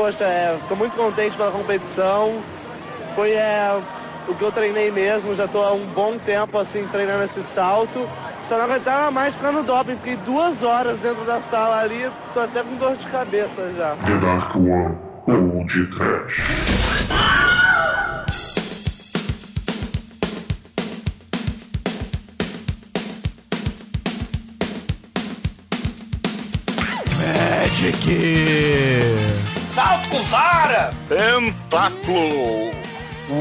poxa, é, tô muito contente pela competição. Foi é, o que eu treinei mesmo, já tô há um bom tempo assim treinando esse salto. Só não aguentava mais ficar no doping, fiquei duas horas dentro da sala ali, tô até com dor de cabeça já. The Dark One ou de Trash. Magic! Salto com vara! Tentáculo!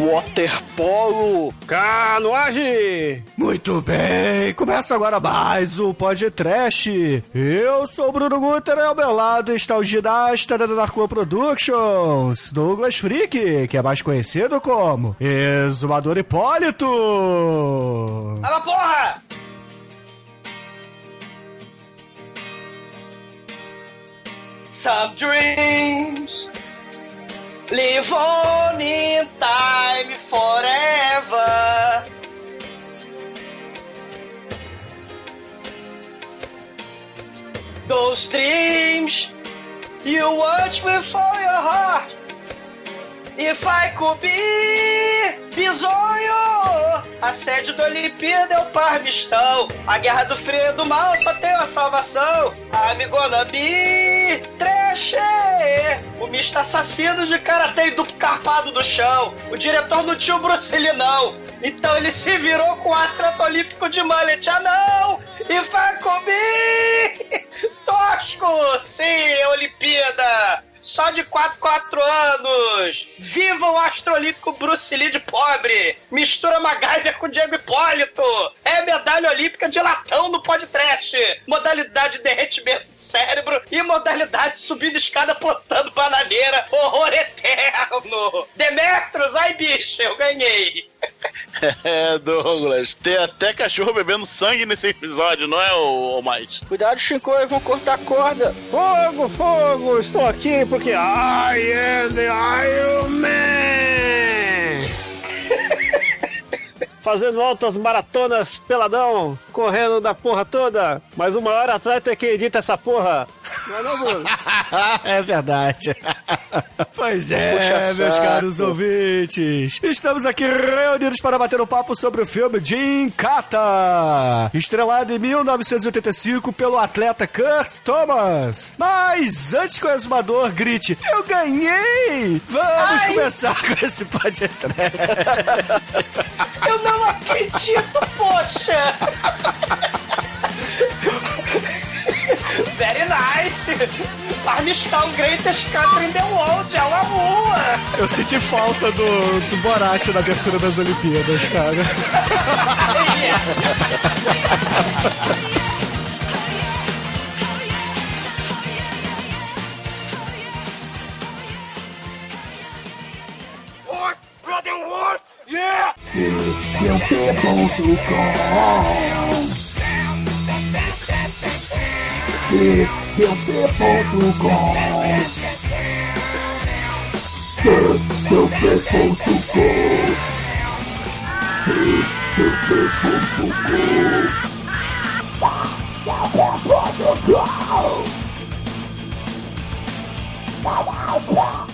Waterpolo! Canoagem! Muito bem, começa agora mais o podcast. Eu sou o Bruno Guter e ao meu lado está o ginasta da Narco Productions, Douglas Freak, que é mais conhecido como Exumador Hipólito. Fala porra! Some dreams live on in time forever. Those dreams you watch before your heart. If I could be bisonho, a sede da Olimpíada é o Parmistão. A guerra do frio e do mal só tem uma salvação. Be trash. O misto assassino de karatê e duplo carpado do chão. O diretor não tinha o Bruce Lee, não. Então ele se virou com o atleta olímpico de mullet. Ah, não! If I could be... Tosco! Sim, Olimpíada! Só de 4 4 anos! Viva o astrolímpico Bruce Lee de pobre! Mistura MacGyver com Diego Hipólito! É medalha olímpica de latão no podcast! Modalidade de derretimento de cérebro e modalidade subindo escada plantando bananeira! Horror eterno! Demetrius, ai bicho, eu ganhei! É, Douglas. Tem até cachorro bebendo sangue nesse episódio, não é, ô, Mike? Cuidado, Chico, vão cortar a corda. Fogo, fogo! Estou aqui porque I am the Iron Man! Fazendo altas maratonas peladão, correndo da porra toda, mas o maior atleta é quem edita essa porra. Não é não, Bruno? é verdade. pois é, Puxa meus saco. caros ouvintes. Estamos aqui reunidos para bater um papo sobre o filme Jim Kata, estrelado em 1985 pelo atleta Kurt Thomas. Mas antes que o exumador grite, eu ganhei! Vamos Ai. começar com esse podcast. Eu não acredito, poxa! Very nice! Parmistão Greatest Country in the World, é uma boa! Eu senti falta do, do Borat na abertura das Olimpíadas, cara. real people go go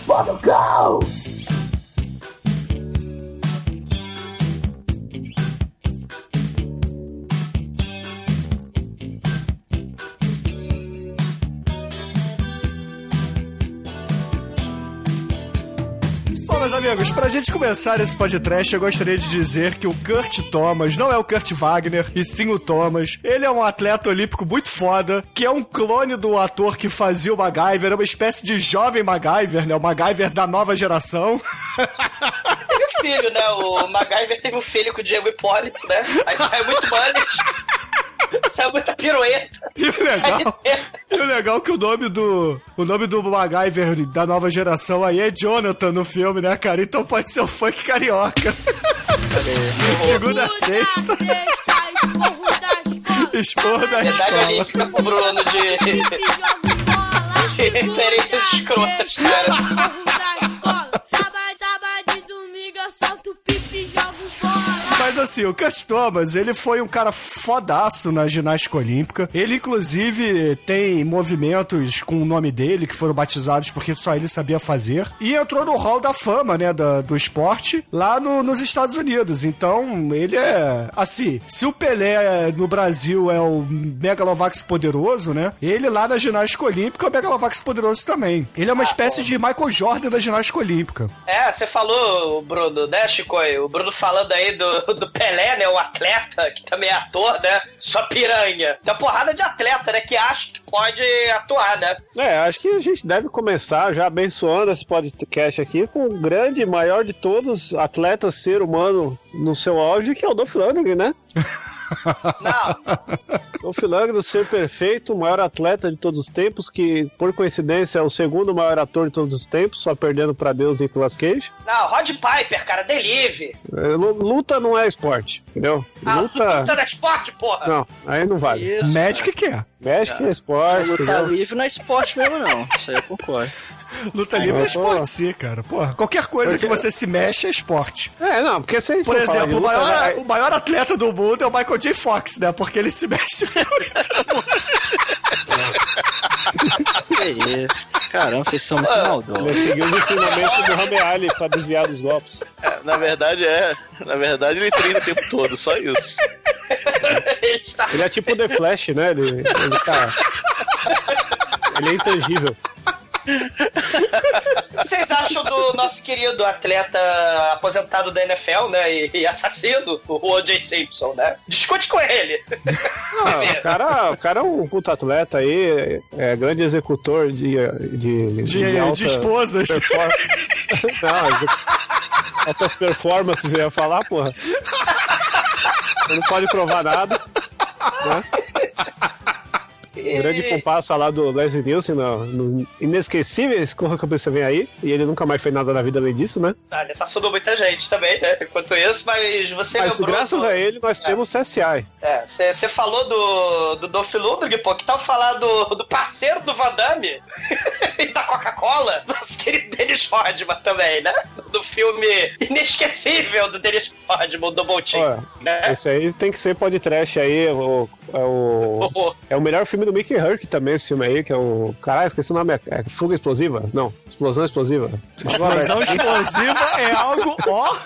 go go go amigos, pra gente começar esse podcast, eu gostaria de dizer que o Kurt Thomas não é o Kurt Wagner, e sim o Thomas. Ele é um atleta olímpico muito foda, que é um clone do ator que fazia o MacGyver, é uma espécie de jovem MacGyver, né? O MacGyver da nova geração. Teve um filho, né? O MacGyver teve um filho com o Diego Hipólito, né? Aí saiu muito mullet. Saiu muita pirueta. E o legal, e o legal é que o nome do o nome do MacGyver da nova geração aí é Jonathan no filme, né, cara? Então pode ser o funk carioca. De segunda a sexta, esporro da Medalha escola. olímpica pro Bruno de, de referências escrotas, cara. Mas assim, o Kurt Thomas, ele foi um cara fodaço na ginástica olímpica. Ele, inclusive, tem movimentos com o nome dele que foram batizados porque só ele sabia fazer. E entrou no hall da fama, né, da- do esporte lá no- nos Estados Unidos. Então, ele é. Assim, se o Pelé no Brasil é o Megalovax poderoso, né? Ele lá na ginástica olímpica é o Megalovax poderoso também. Ele é uma espécie de Michael Jordan da ginástica olímpica. É, você falou, Bruno, né, Chico? O Bruno falando aí do, do Pelé, né? O atleta, que também é ator, né? Só piranha. Tem uma porrada de atleta, né? Que acha que pode atuar, né? É, acho que a gente deve começar já abençoando esse podcast aqui com o grande, maior de todos, atleta ser humano no seu auge, que é o Dolph Lundgren, né? Não, Dolph Lundgren, ser perfeito, o maior atleta de todos os tempos, que por coincidência é o segundo maior ator de todos os tempos, só perdendo pra Deus Nicolas Cage. não, Rod Piper, cara, delive. É, lu- Luta não é esporte, entendeu? Ah, Luta. luta no esporte, porra. Não, aí não vale. Isso. Médico que é. México é esporte. Luta livre não é esporte mesmo, não. Isso aí eu concordo. Luta livre é esporte, sim, cara. Porra, qualquer coisa que você se mexe é esporte. É, não, porque se a gente Por exemplo, o maior, vai- o maior atleta do mundo é o Michael J. Fox, né? Porque ele se mexe muito. Que isso. Caramba, vocês são muito Ele maldosos. seguiu os ensinamentos do Muhammad Ali pra desviar dos golpes. É, na verdade é. Na verdade ele treina o tempo todo, só isso. Ele Ele é tipo o The Flash, né? Ele, ele tá. Ele é intangível. O que vocês acham do nosso querido atleta aposentado da NFL, né? E, e assassino, o O.J. Simpson, né? Discute com ele. Ah, o, cara, o cara é um puta atleta aí, é grande executor de. de, De, alta de esposas. perform- Não, execu- altas performances, eu ia falar, porra. Ele não pode provar nada. Né? O grande comparsa lá do Leslie Nielsen, no, no Inesquecíveis, Corra que polícia vem aí. E ele nunca mais fez nada na vida além disso, né? Ah, ele assassinou muita gente também, né? Enquanto isso, mas você Mas lembrou graças do- a ele nós temos CSI. É, você falou do, do Dolph Lundgren, pô, que tal falar do, do parceiro do Van Damme e da Coca-Cola, nosso querido Dennis Rodman também, né? Do filme inesquecível do Dennis Rodman, do Olha, né? esse aí tem que ser podcast aí. O, é, o, é o melhor filme do Mickey Herc também, esse filme aí, que é o. Caralho, esqueci o nome. É, é Fuga Explosiva? Não, Explosão Explosiva. Explosão explosiva é algo, ó.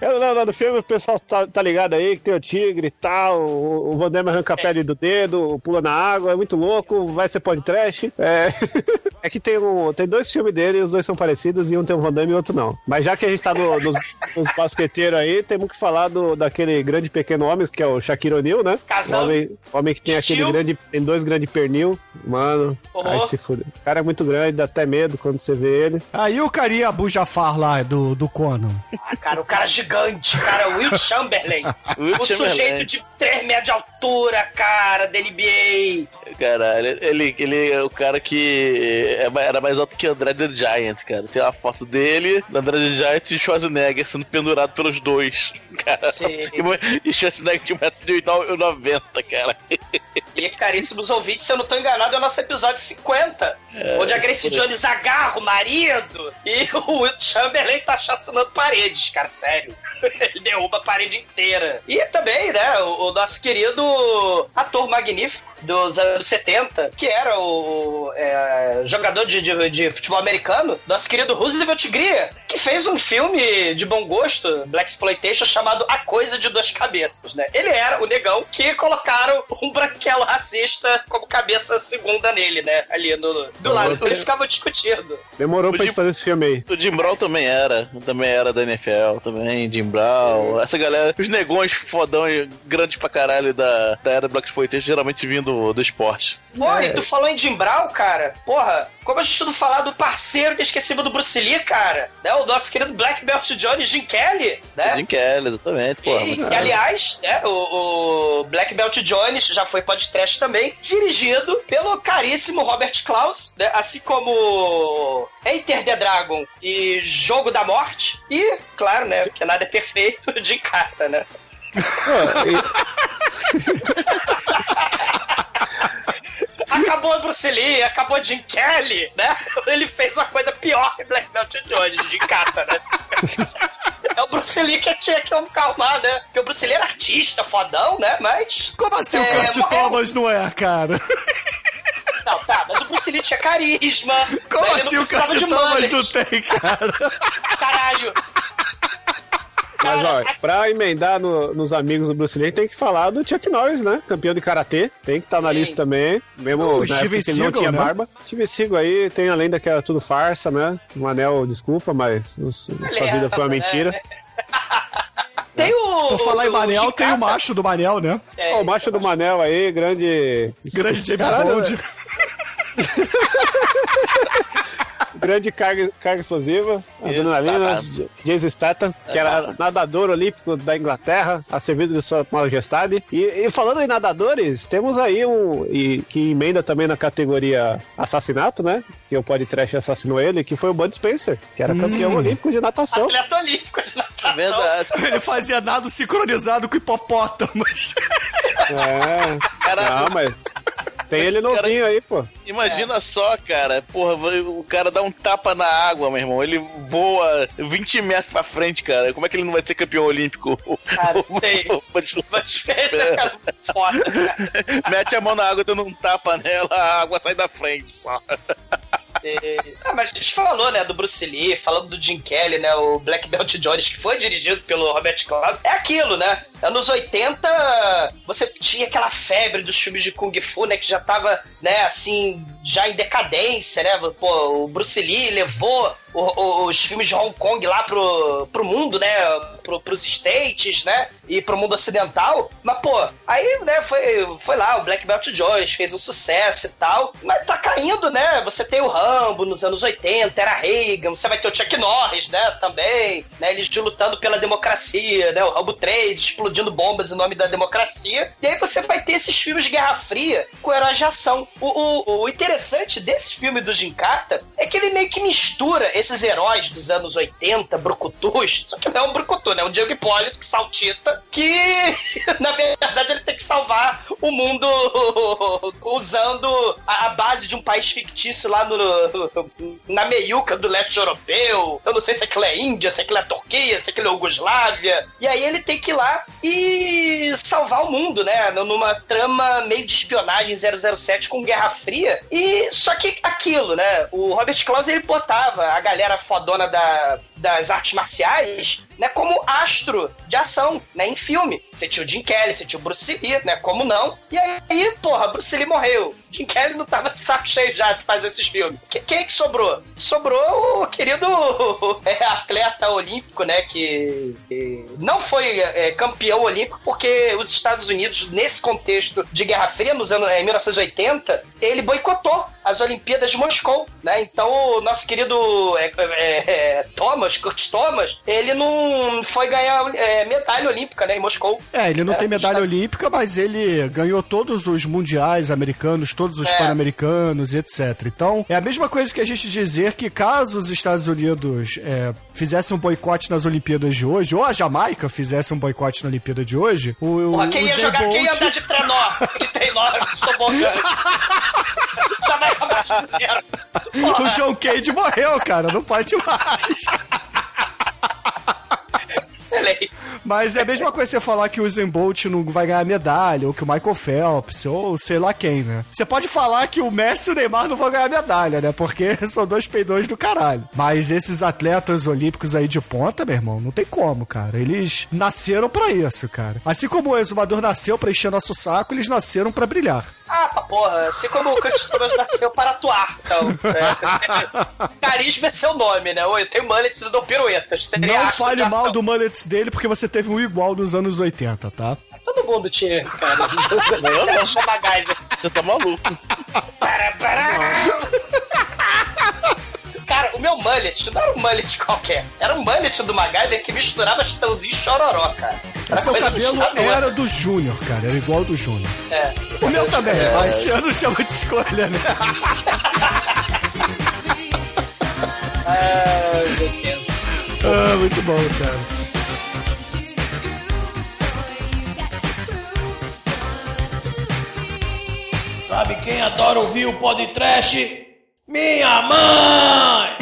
É, não, não, no filme o pessoal tá, tá ligado aí, que tem o tigre e tal, o, o arranca a pele do dedo, pula na água, é muito louco, vai ser podcast. É, é que tem, um, tem dois filmes dele, os dois são parecidos, e um tem o Van Damme e o outro não. Mas já que a gente tá no- nos, nos basqueteiros aí, temos que falar do, daquele grande pequeno homem, que é o Shaquille O'Neal, né? Homem, o homem que tem aquele Tio. grande, tem dois grandes pernil, mano, Oh. aí se fude. O cara é muito grande, dá até medo quando você vê ele. Aí o carinha Abu Jafar lá do, do Conan. Ah, cara, o cara gigante, cara, o Will Chamberlain. Will o Chamberlain. sujeito de 3 metros de altura, cara, da NBA. Caralho, ele, ele é o cara que é era mais alto que André the Giant, cara. Tem uma foto dele, André the Giant e Schwarzenegger sendo pendurado pelos dois. Cara, e Schwarzenegger tinha 1,90m, cara. E, caríssimos ouvintes, se eu não tô enganado, é o nosso episódio 50. Onde a Grace. Jones agarra o marido e o Will Chamberlain tá chacinando paredes, cara, sério. Ele derruba a parede inteira. E também, né, o, o nosso querido ator magnífico dos anos 70, que era o é, jogador de, de, de futebol americano, nosso querido Roosevelt Greer, que fez um filme de bom gosto, Black Exploitation, chamado A Coisa de Duas Cabeças, né? Ele era o negão que colocaram um branquelo racista como cabeça segunda nele, né? Ali no, do lado. Então eles ficavam discutindo. Demorou O pra de- gente fazer esse filme aí. O Jim Brown também era. Também era da NFL, também, Jim Brown. Essa galera, os negões fodão e grandes pra caralho da, da era Black Exploitation, geralmente vindo do esporte. Pô, É. e tu falou em Jim Brown, cara? Porra, como a gente não falar do parceiro inesquecível do Bruce Lee, cara? Né? O nosso querido Black Belt Johnny Jim Kelly, né? Jim Kelly, exatamente, porra. E, e, aliás, né, o, o Black Belt Jones já foi podcast também, dirigido pelo caríssimo Robert Klaus, né, assim como Enter the Dragon e Jogo da Morte, e, claro, né, que nada é perfeito, de carta, né? Acabou o Bruce Lee, acabou o Jim Kelly, né? Ele fez uma coisa pior que Black Belt de hoje, de cata, né? É o Bruce Lee que tinha que calmar, né? Porque o Bruce Lee era artista, fodão, né? Mas. Como assim o É, Kurt morreu. Thomas não é, cara? Não, tá, mas o Bruce Lee tinha carisma. Como né? Assim o Kurt Thomas não tem, cara? Caralho. Mas, ó, pra emendar no- nos amigos do Bruce Lee, tem que falar do Chuck Norris, né? Campeão de Karatê. Tem que estar na Sim. lista também. Mesmo O na Steven época que ele não Seagal, tinha né? barba. Steven Seagal aí, tem a lenda que era tudo farsa, né? Um anel, desculpa, mas os- sua vida foi uma mentira. Tem o. Por falar em Manel, tem o macho do Manel, né? É, o macho do Manel aí, grande... Grande James Caralho, Bond. Grande carga, carga explosiva, adrenalina, Statham. Jason Statham, que era nadador olímpico da Inglaterra, a serviço de sua majestade. E, e falando em nadadores, temos aí um, e, que emenda também na categoria assassinato, né? Que o podcast assassinou ele, que foi o Bud Spencer, que era campeão olímpico de natação. Atleta olímpico de natação. É verdade. Ele fazia nado sincronizado com hipopótamos. É, Caralho. não, mas tem ele novinho aí, pô. Imagina só, cara. Porra, o cara dá um tapa na água, meu irmão. Ele voa 20 metros pra frente, cara. Como é que ele não vai ser campeão olímpico? Cara, sei. Mas Mas fez é cara foda, cara. Mete a mão na água, dando um tapa nela, a água sai da frente só. Ah, mas a gente falou, né, do Bruce Lee, falando do Jim Kelly, né, o Black Belt Jones, que foi dirigido pelo Robert Klaus. É aquilo, né? Anos 80, você tinha aquela febre dos filmes de Kung Fu, né, que já tava, né, assim, já em decadência, né? Pô, o Bruce Lee levou o- o- os filmes de Hong Kong lá pro, pro mundo, né? Pro, pros States, né? E pro mundo ocidental. Mas, pô, aí, né, foi, foi lá, o Black Belt Jones fez um sucesso e tal. Mas tá caindo, né? Você tem o Rambo nos anos 80, era Reagan, você vai ter o Chuck Norris, né? Também, né? Eles lutando pela democracia, né? O Rambo 3 explodindo bombas em nome da democracia. E aí você vai ter esses filmes de Guerra Fria com heróis de ação. O, o, o interessante desse filme do Carter é que ele meio que mistura esses heróis dos anos 80, brucutus, só que não é um brucutu, né? É um Diego Hipólito que saltita, que na verdade ele tem que salvar o mundo usando a, a base de um país fictício lá no, na meiuca do leste europeu. Eu não sei se aquilo é Índia, se aquilo é Turquia, se aquilo é Yugoslávia. E aí ele tem que ir lá e salvar o mundo, né? Numa trama meio de espionagem 007 com Guerra Fria. E só que aquilo, né? O Robert Klaus ele botava a galera fodona da, das artes marciais, né, como astro de ação, né, em filme. Você tinha o Jim Kelly, você tinha o Bruce Lee, né, como não? E aí, porra, Bruce Lee morreu. Jim Kelly não tava de saco cheio já de fazer esses filmes. Que- Quem é que sobrou? Sobrou o querido é, atleta olímpico, né, que, não foi é, campeão olímpico porque os Estados Unidos, nesse contexto de Guerra Fria, nos anos é, 1980, ele boicotou as Olimpíadas de Moscou, né? Então o nosso querido é, é, é, Thomas, Kurt Thomas, ele não foi ganhar é, medalha olímpica, né, em Moscou. É, ele não É, tem medalha Estados- olímpica, mas ele ganhou todos os mundiais americanos, todos os É. pan-americanos e etc. Então, é a mesma coisa que a gente dizer que caso os Estados Unidos é, fizessem um boicote nas Olimpíadas de hoje, ou a Jamaica fizesse um boicote na Olimpíada de hoje, o, Porra, o quem ia Usain jogar, quem ia Bolt- andar de trenó? 39, tobogã. Já vai acabar de zero. O Porra, John Cage morreu, cara, não pode mais. Excelente. Mas é a mesma coisa você falar que o Usain Bolt não vai ganhar medalha, ou que o Michael Phelps, ou sei lá quem, né? Você pode falar que o Messi e o Neymar não vão ganhar medalha, né? Porque são dois peidões do caralho. Mas esses atletas olímpicos aí de ponta, meu irmão, não tem como, cara. Eles nasceram pra isso, cara. Assim como o exumador nasceu pra encher nosso saco, eles nasceram pra brilhar. Ah, pra porra, assim como o Kurt Thomas nasceu para atuar, então. é. Carisma é seu nome, né? Oi, eu tenho mullets e dou piruetas. Seria Não fale de mal do mullets dele, porque você teve um igual nos anos 80, tá? Todo mundo tinha, cara. Eu não sou MacGyver. Você tá maluco. Para, para. Cara, o meu mullet não era um mullet qualquer. Era um mullet do MacGyver que misturava chitãozinho e chororó, cara. O Era seu coisa cabelo era do Júnior, cara. Era igual ao do Júnior. É. O meu também, mas eu não muita escolha, né? Ah, os 80. Ah, muito bom, cara. Sabe quem adora ouvir o podcast, minha mãe!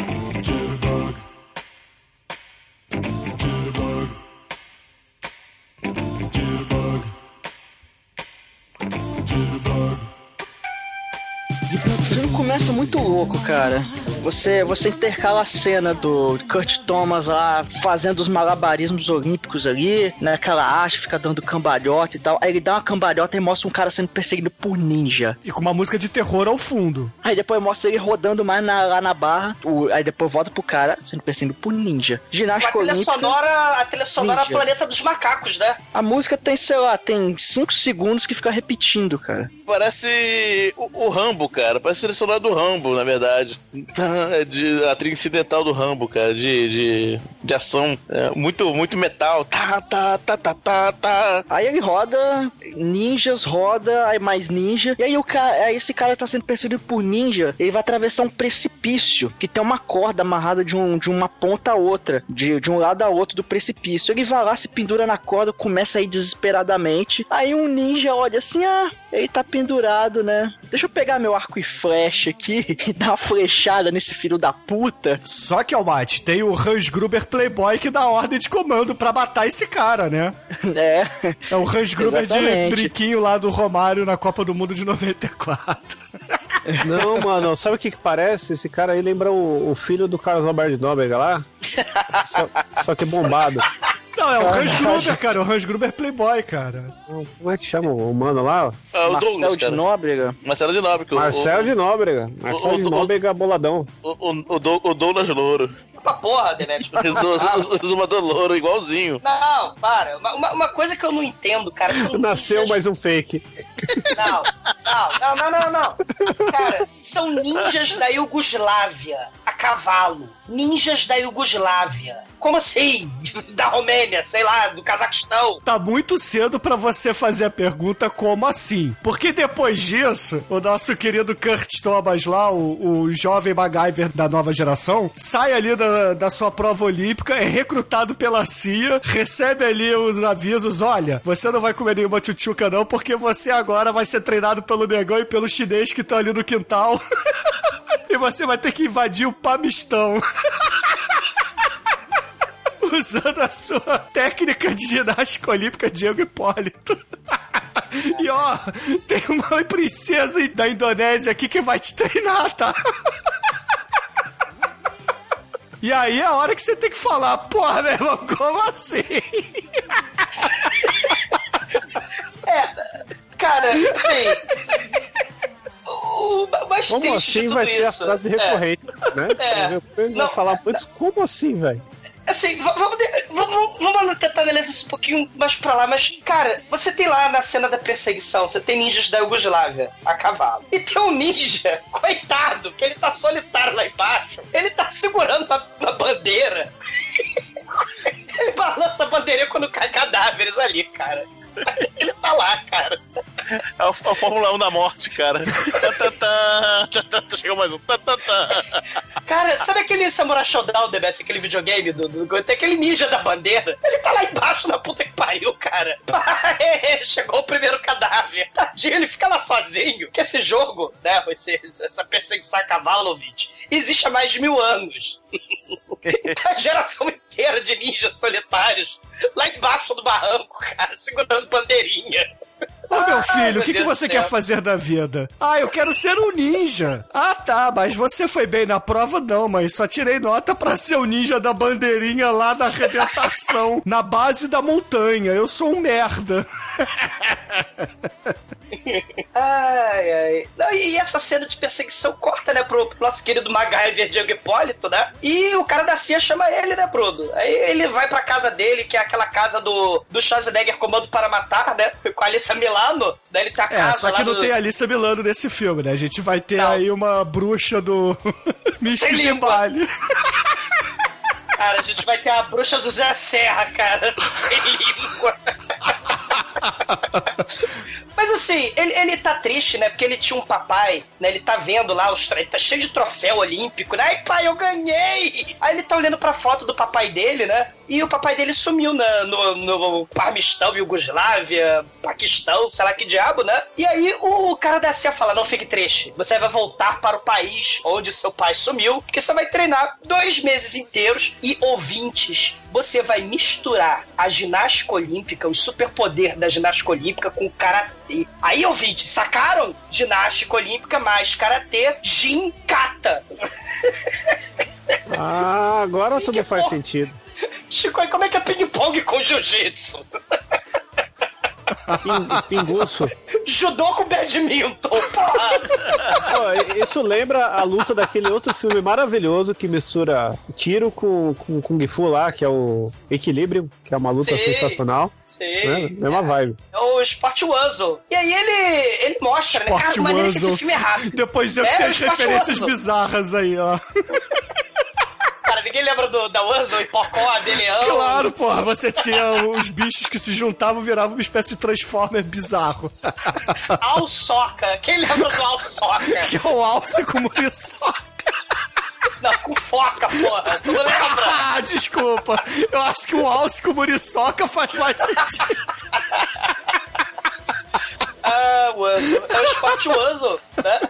O começa muito louco, cara. Você, você intercala a cena do Kurt Thomas lá fazendo os malabarismos olímpicos ali, né? Aquela haste fica dando cambalhota e tal. Aí ele dá uma cambalhota e mostra um cara sendo perseguido por ninja. E com uma música de terror ao fundo. Aí depois mostra ele rodando mais na- lá na barra. O- aí depois volta pro cara sendo perseguido por ninja. A Ginástica trilha olímpica. sonora, a trilha sonora Ninja. Planeta dos Macacos, né? A música tem, sei lá, tem 5 segundos que fica repetindo, cara. Parece o, o Rambo, cara. Parece a trilha sonora do Rambo, na verdade. É de, a trilha incidental do Rambo, cara. De, de, de ação. É, muito, muito metal. Tá, tá, tá, tá, tá, tá. Aí ele roda, ninjas roda, aí mais ninja. E aí o cara, aí esse cara tá sendo perseguido por ninja, ele vai atravessar um precipício que tem uma corda amarrada de, um, de uma ponta a outra, de, de um lado a outro do precipício. Ele vai lá, se pendura na corda, começa a ir desesperadamente. Aí um ninja olha assim: "Ah, ele tá pendurado, né? Deixa eu pegar meu arco e flecha aqui e dar uma flechada nesse filho da puta". Só que, Almighty, tem o Hans Gruber Playboy que dá ordem de comando pra matar esse cara, né? É. É o Hans Gruber de Exatamente. brinquinho lá do Romário na Copa do Mundo de 94. Não, mano, sabe o que que parece? Esse cara aí lembra o, o filho do Carlos Alberto de Nóbrega lá. Só, só que bombado. Não, é o Hans. Gruber, cara. O Hans Gruber Playboy, cara. Como é que chama o mano lá? É o Marcelo Douglas, de cara. Nóbrega. Marcelo de Nóbrega. Marcelo o, de Nóbrega. Marcelo o- de o- Nóbrega boladão. O, o, o, Dou- o Douglas Louro. Pra porra, Demetrio. Resu- Resumador Louro, igualzinho. Não, para. Uma, uma- coisa que eu não entendo, cara. Nasceu mais um fake. Não, não, não, não, não, não. Cara, são ninjas da Iugoslávia, a cavalo. Ninjas da Iugoslávia. Como assim? Da Romênia, sei lá, do Cazaquistão. Tá muito cedo pra você fazer a pergunta como assim? Porque depois disso, o nosso querido Kurt Thomas lá, o, o jovem MacGyver da nova geração, sai ali da, da sua prova olímpica, é recrutado pela CIA, recebe ali os avisos, olha, você não vai comer nenhuma tchutchuca não, porque você agora vai ser treinado pelo negão e pelo chinês que estão ali no quintal. e você vai ter que invadir o Pamistão. usando a sua técnica de ginástica olímpica Diego Hipólito. E ó, tem uma princesa da Indonésia aqui que vai te treinar, tá? E aí é a hora que você tem que falar, porra, meu irmão, como assim? É, cara, assim. O mais Como assim vai ser a frase é, recorrente, né? É. Eu Não, falar muito. Como assim, velho? Assim, va- vamos, vamos, vamos tentar analisar isso um pouquinho mais pra lá, mas, cara, você tem lá na cena da perseguição, você tem ninjas da Iugoslávia a cavalo. E tem um ninja, coitado, que ele tá solitário lá embaixo. Ele tá segurando uma, uma bandeira. Ele balança a bandeirinha quando cai cadáveres ali, cara. Ele tá lá, cara. É o, é Fórmula 1 da morte, cara. Chegou mais um. Cara, sabe aquele Samurai Showdown, Debets, aquele videogame do, do. Tem aquele ninja da bandeira? Ele tá lá embaixo na puta que pariu, cara. Chegou o primeiro cadáver. Tadinho, ele fica lá sozinho. Que esse jogo, né? Esse, essa perseguição a cavalo, ouvinte, existe há mais de mil anos. Tá a geração inteira de ninjas solitários lá embaixo do barranco, cara, segurando bandeirinha. Meu Ai, filho, o que, que você quer fazer da vida? Ah, eu quero ser um ninja. Ah, tá, mas você foi bem na prova? Não, mas só tirei nota pra ser o ninja da bandeirinha lá na arrebentação, na base da montanha. Eu sou um merda. Ai, ai. Não, e essa cena de perseguição corta, né, pro, pro nosso querido MacGyver Diego Hipólito, né? E o cara da CIA chama ele, né, Bruno? Aí ele vai pra casa dele, que é aquela casa do, do Schwarzenegger Comando para Matar, né? Com a Alissa Milano. Daí ele tá a É, casa só que não do... tem a Alissa Milano nesse filme, né? A gente vai ter Não. aí uma bruxa do Mystic. Zimbali. Cara, a gente vai ter a bruxa do Zé Serra, cara. Sem língua. Mas assim, ele, ele tá triste, né? Porque ele tinha um papai, né? Ele tá vendo lá os. Ele tá cheio de troféu olímpico, né? Ai, pai, eu ganhei! Aí ele tá olhando pra foto do papai dele, né? e o papai dele sumiu na, no, no Parmistão, Iugoslávia, Paquistão, sei lá que diabo, né? E aí o cara da CIA fala: não fique triste, você vai voltar para o país onde seu pai sumiu, porque você vai treinar dois meses inteiros e ouvintes. Você vai misturar a ginástica olímpica, o superpoder da ginástica olímpica com karatê. Aí, ouvintes, sacaram? Ginástica olímpica mais karatê, gin kata. Ah, agora tudo faz sentido. Chico, como é que é ping-pong com jiu-jitsu? Pin- Pinguço. Judô com badminton, porra! Isso lembra a luta daquele outro filme maravilhoso que mistura tiro com, com Kung Fu lá, que é o Equilíbrio, que é uma luta Sei. sensacional. Sei. Né? Mesma vibe. É o Sport Wuzzle. E aí ele, ele mostra, né? Cara, Sport a maneira que esse filme é rápido. Depois eu É, tenho as referências bizarras aí, ó. Cara, ninguém lembra do, da Wuzzle, Hipocó, de leão. Claro, porra, você tinha os bichos que se juntavam e viravam uma espécie de Transformer bizarro. Alçoca. Quem lembra do Alçoca? Que é o Alce com muriçoca. Não, com foca, porra. Tu não lembra? Ah, desculpa. Eu acho que o Alce com muriçoca faz mais sentido. Ah, Wuzzle. É o Sport Wuzzle, né?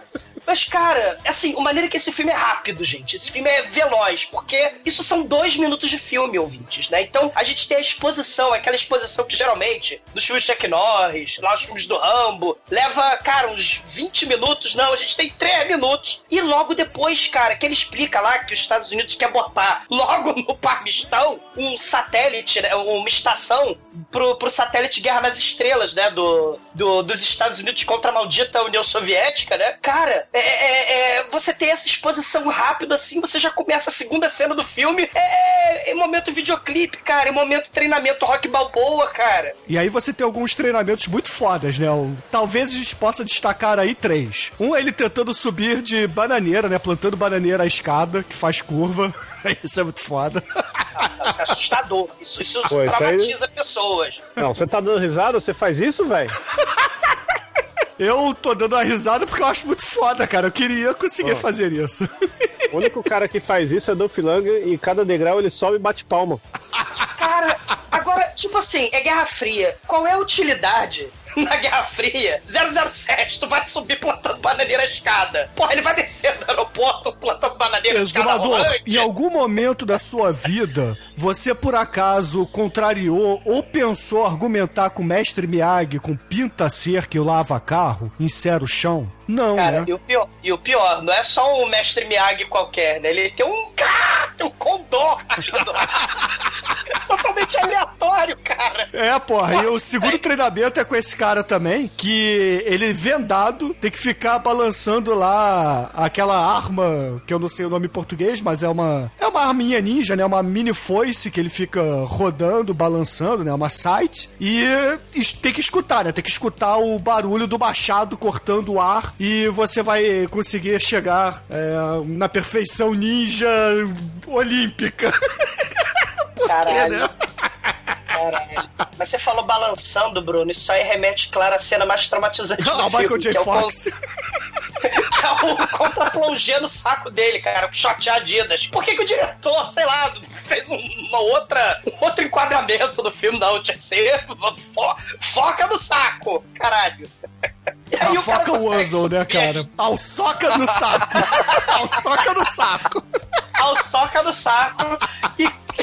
Mas, cara, assim, a maneira que esse filme é rápido, gente. Esse filme é veloz, porque isso são dois minutos de filme, ouvintes, né? Então, a gente tem a exposição, aquela exposição que geralmente, dos filmes Chuck Norris, lá os filmes do Rambo, leva, cara, uns 20 minutos. Não, a gente tem 3 minutos. E logo depois, cara, que ele explica lá que os Estados Unidos quer botar logo no Parmistão um satélite, né, uma estação pro, pro satélite Guerra nas Estrelas, né? Do, do- dos Estados Unidos contra a maldita União Soviética, né? Cara, é, é- é- você tem essa exposição rápida assim, você já começa a segunda cena do filme. É, é momento videoclipe, cara. É momento treinamento rock balboa, cara. E aí você tem alguns treinamentos muito fodas, né? Talvez a gente possa destacar aí três. Um é ele tentando subir de bananeira, né? Plantando bananeira à escada, que faz curva. Isso é muito foda. Não, isso é assustador. Isso, isso Pô, isso aí- traumatiza pessoas. Não, você tá dando risada? Você faz isso, velho? Eu tô dando uma risada porque eu acho muito foda, cara. Eu queria conseguir fazer isso. O único cara que faz isso é Dolph Lundgren e cada degrau ele sobe e bate palma. Cara, agora, tipo assim, é Guerra Fria. Qual é a utilidade na Guerra Fria? 007, tu vai subir plantando bananeira escada. Porra, ele vai descer do aeroporto plantando bananeira à escada Exumador, em algum momento da sua vida, você por acaso contrariou ou pensou argumentar com o mestre Miyagi com pinta cerca e lava carro, insera o chão? Não, Cara, né? e o, pior, e o pior, não é só um mestre Miyagi qualquer, né? Ele tem um. Tem um condor. Totalmente aleatório, cara. É, porra, e o segundo treinamento é com esse cara também, que ele vendado tem que ficar balançando lá aquela arma, que eu não sei o nome em português, mas é uma é uma arminha ninja, né? Uma mini foice que ele fica rodando, balançando, né? Uma sight e tem que escutar, né? Tem que escutar o barulho do machado cortando o ar e você vai conseguir chegar é, na perfeição ninja olímpica. Caralho. né? Caralho. Mas você falou balançando, Bruno. Isso aí remete, claro, à cena mais traumatizante do Ah, o filme. Michael J. que é o Fox. que é o contra-plongé no saco dele, cara, com short Adidas. Por que, que o diretor, sei lá, fez um- uma outra, um outro enquadramento do filme? Não, tinha que ser fo- foca no saco, caralho. E aí A o cara foca consegue Wuzzle, né, cara? Ao soca no saco. Ao soca no saco. Ao soca no saco e...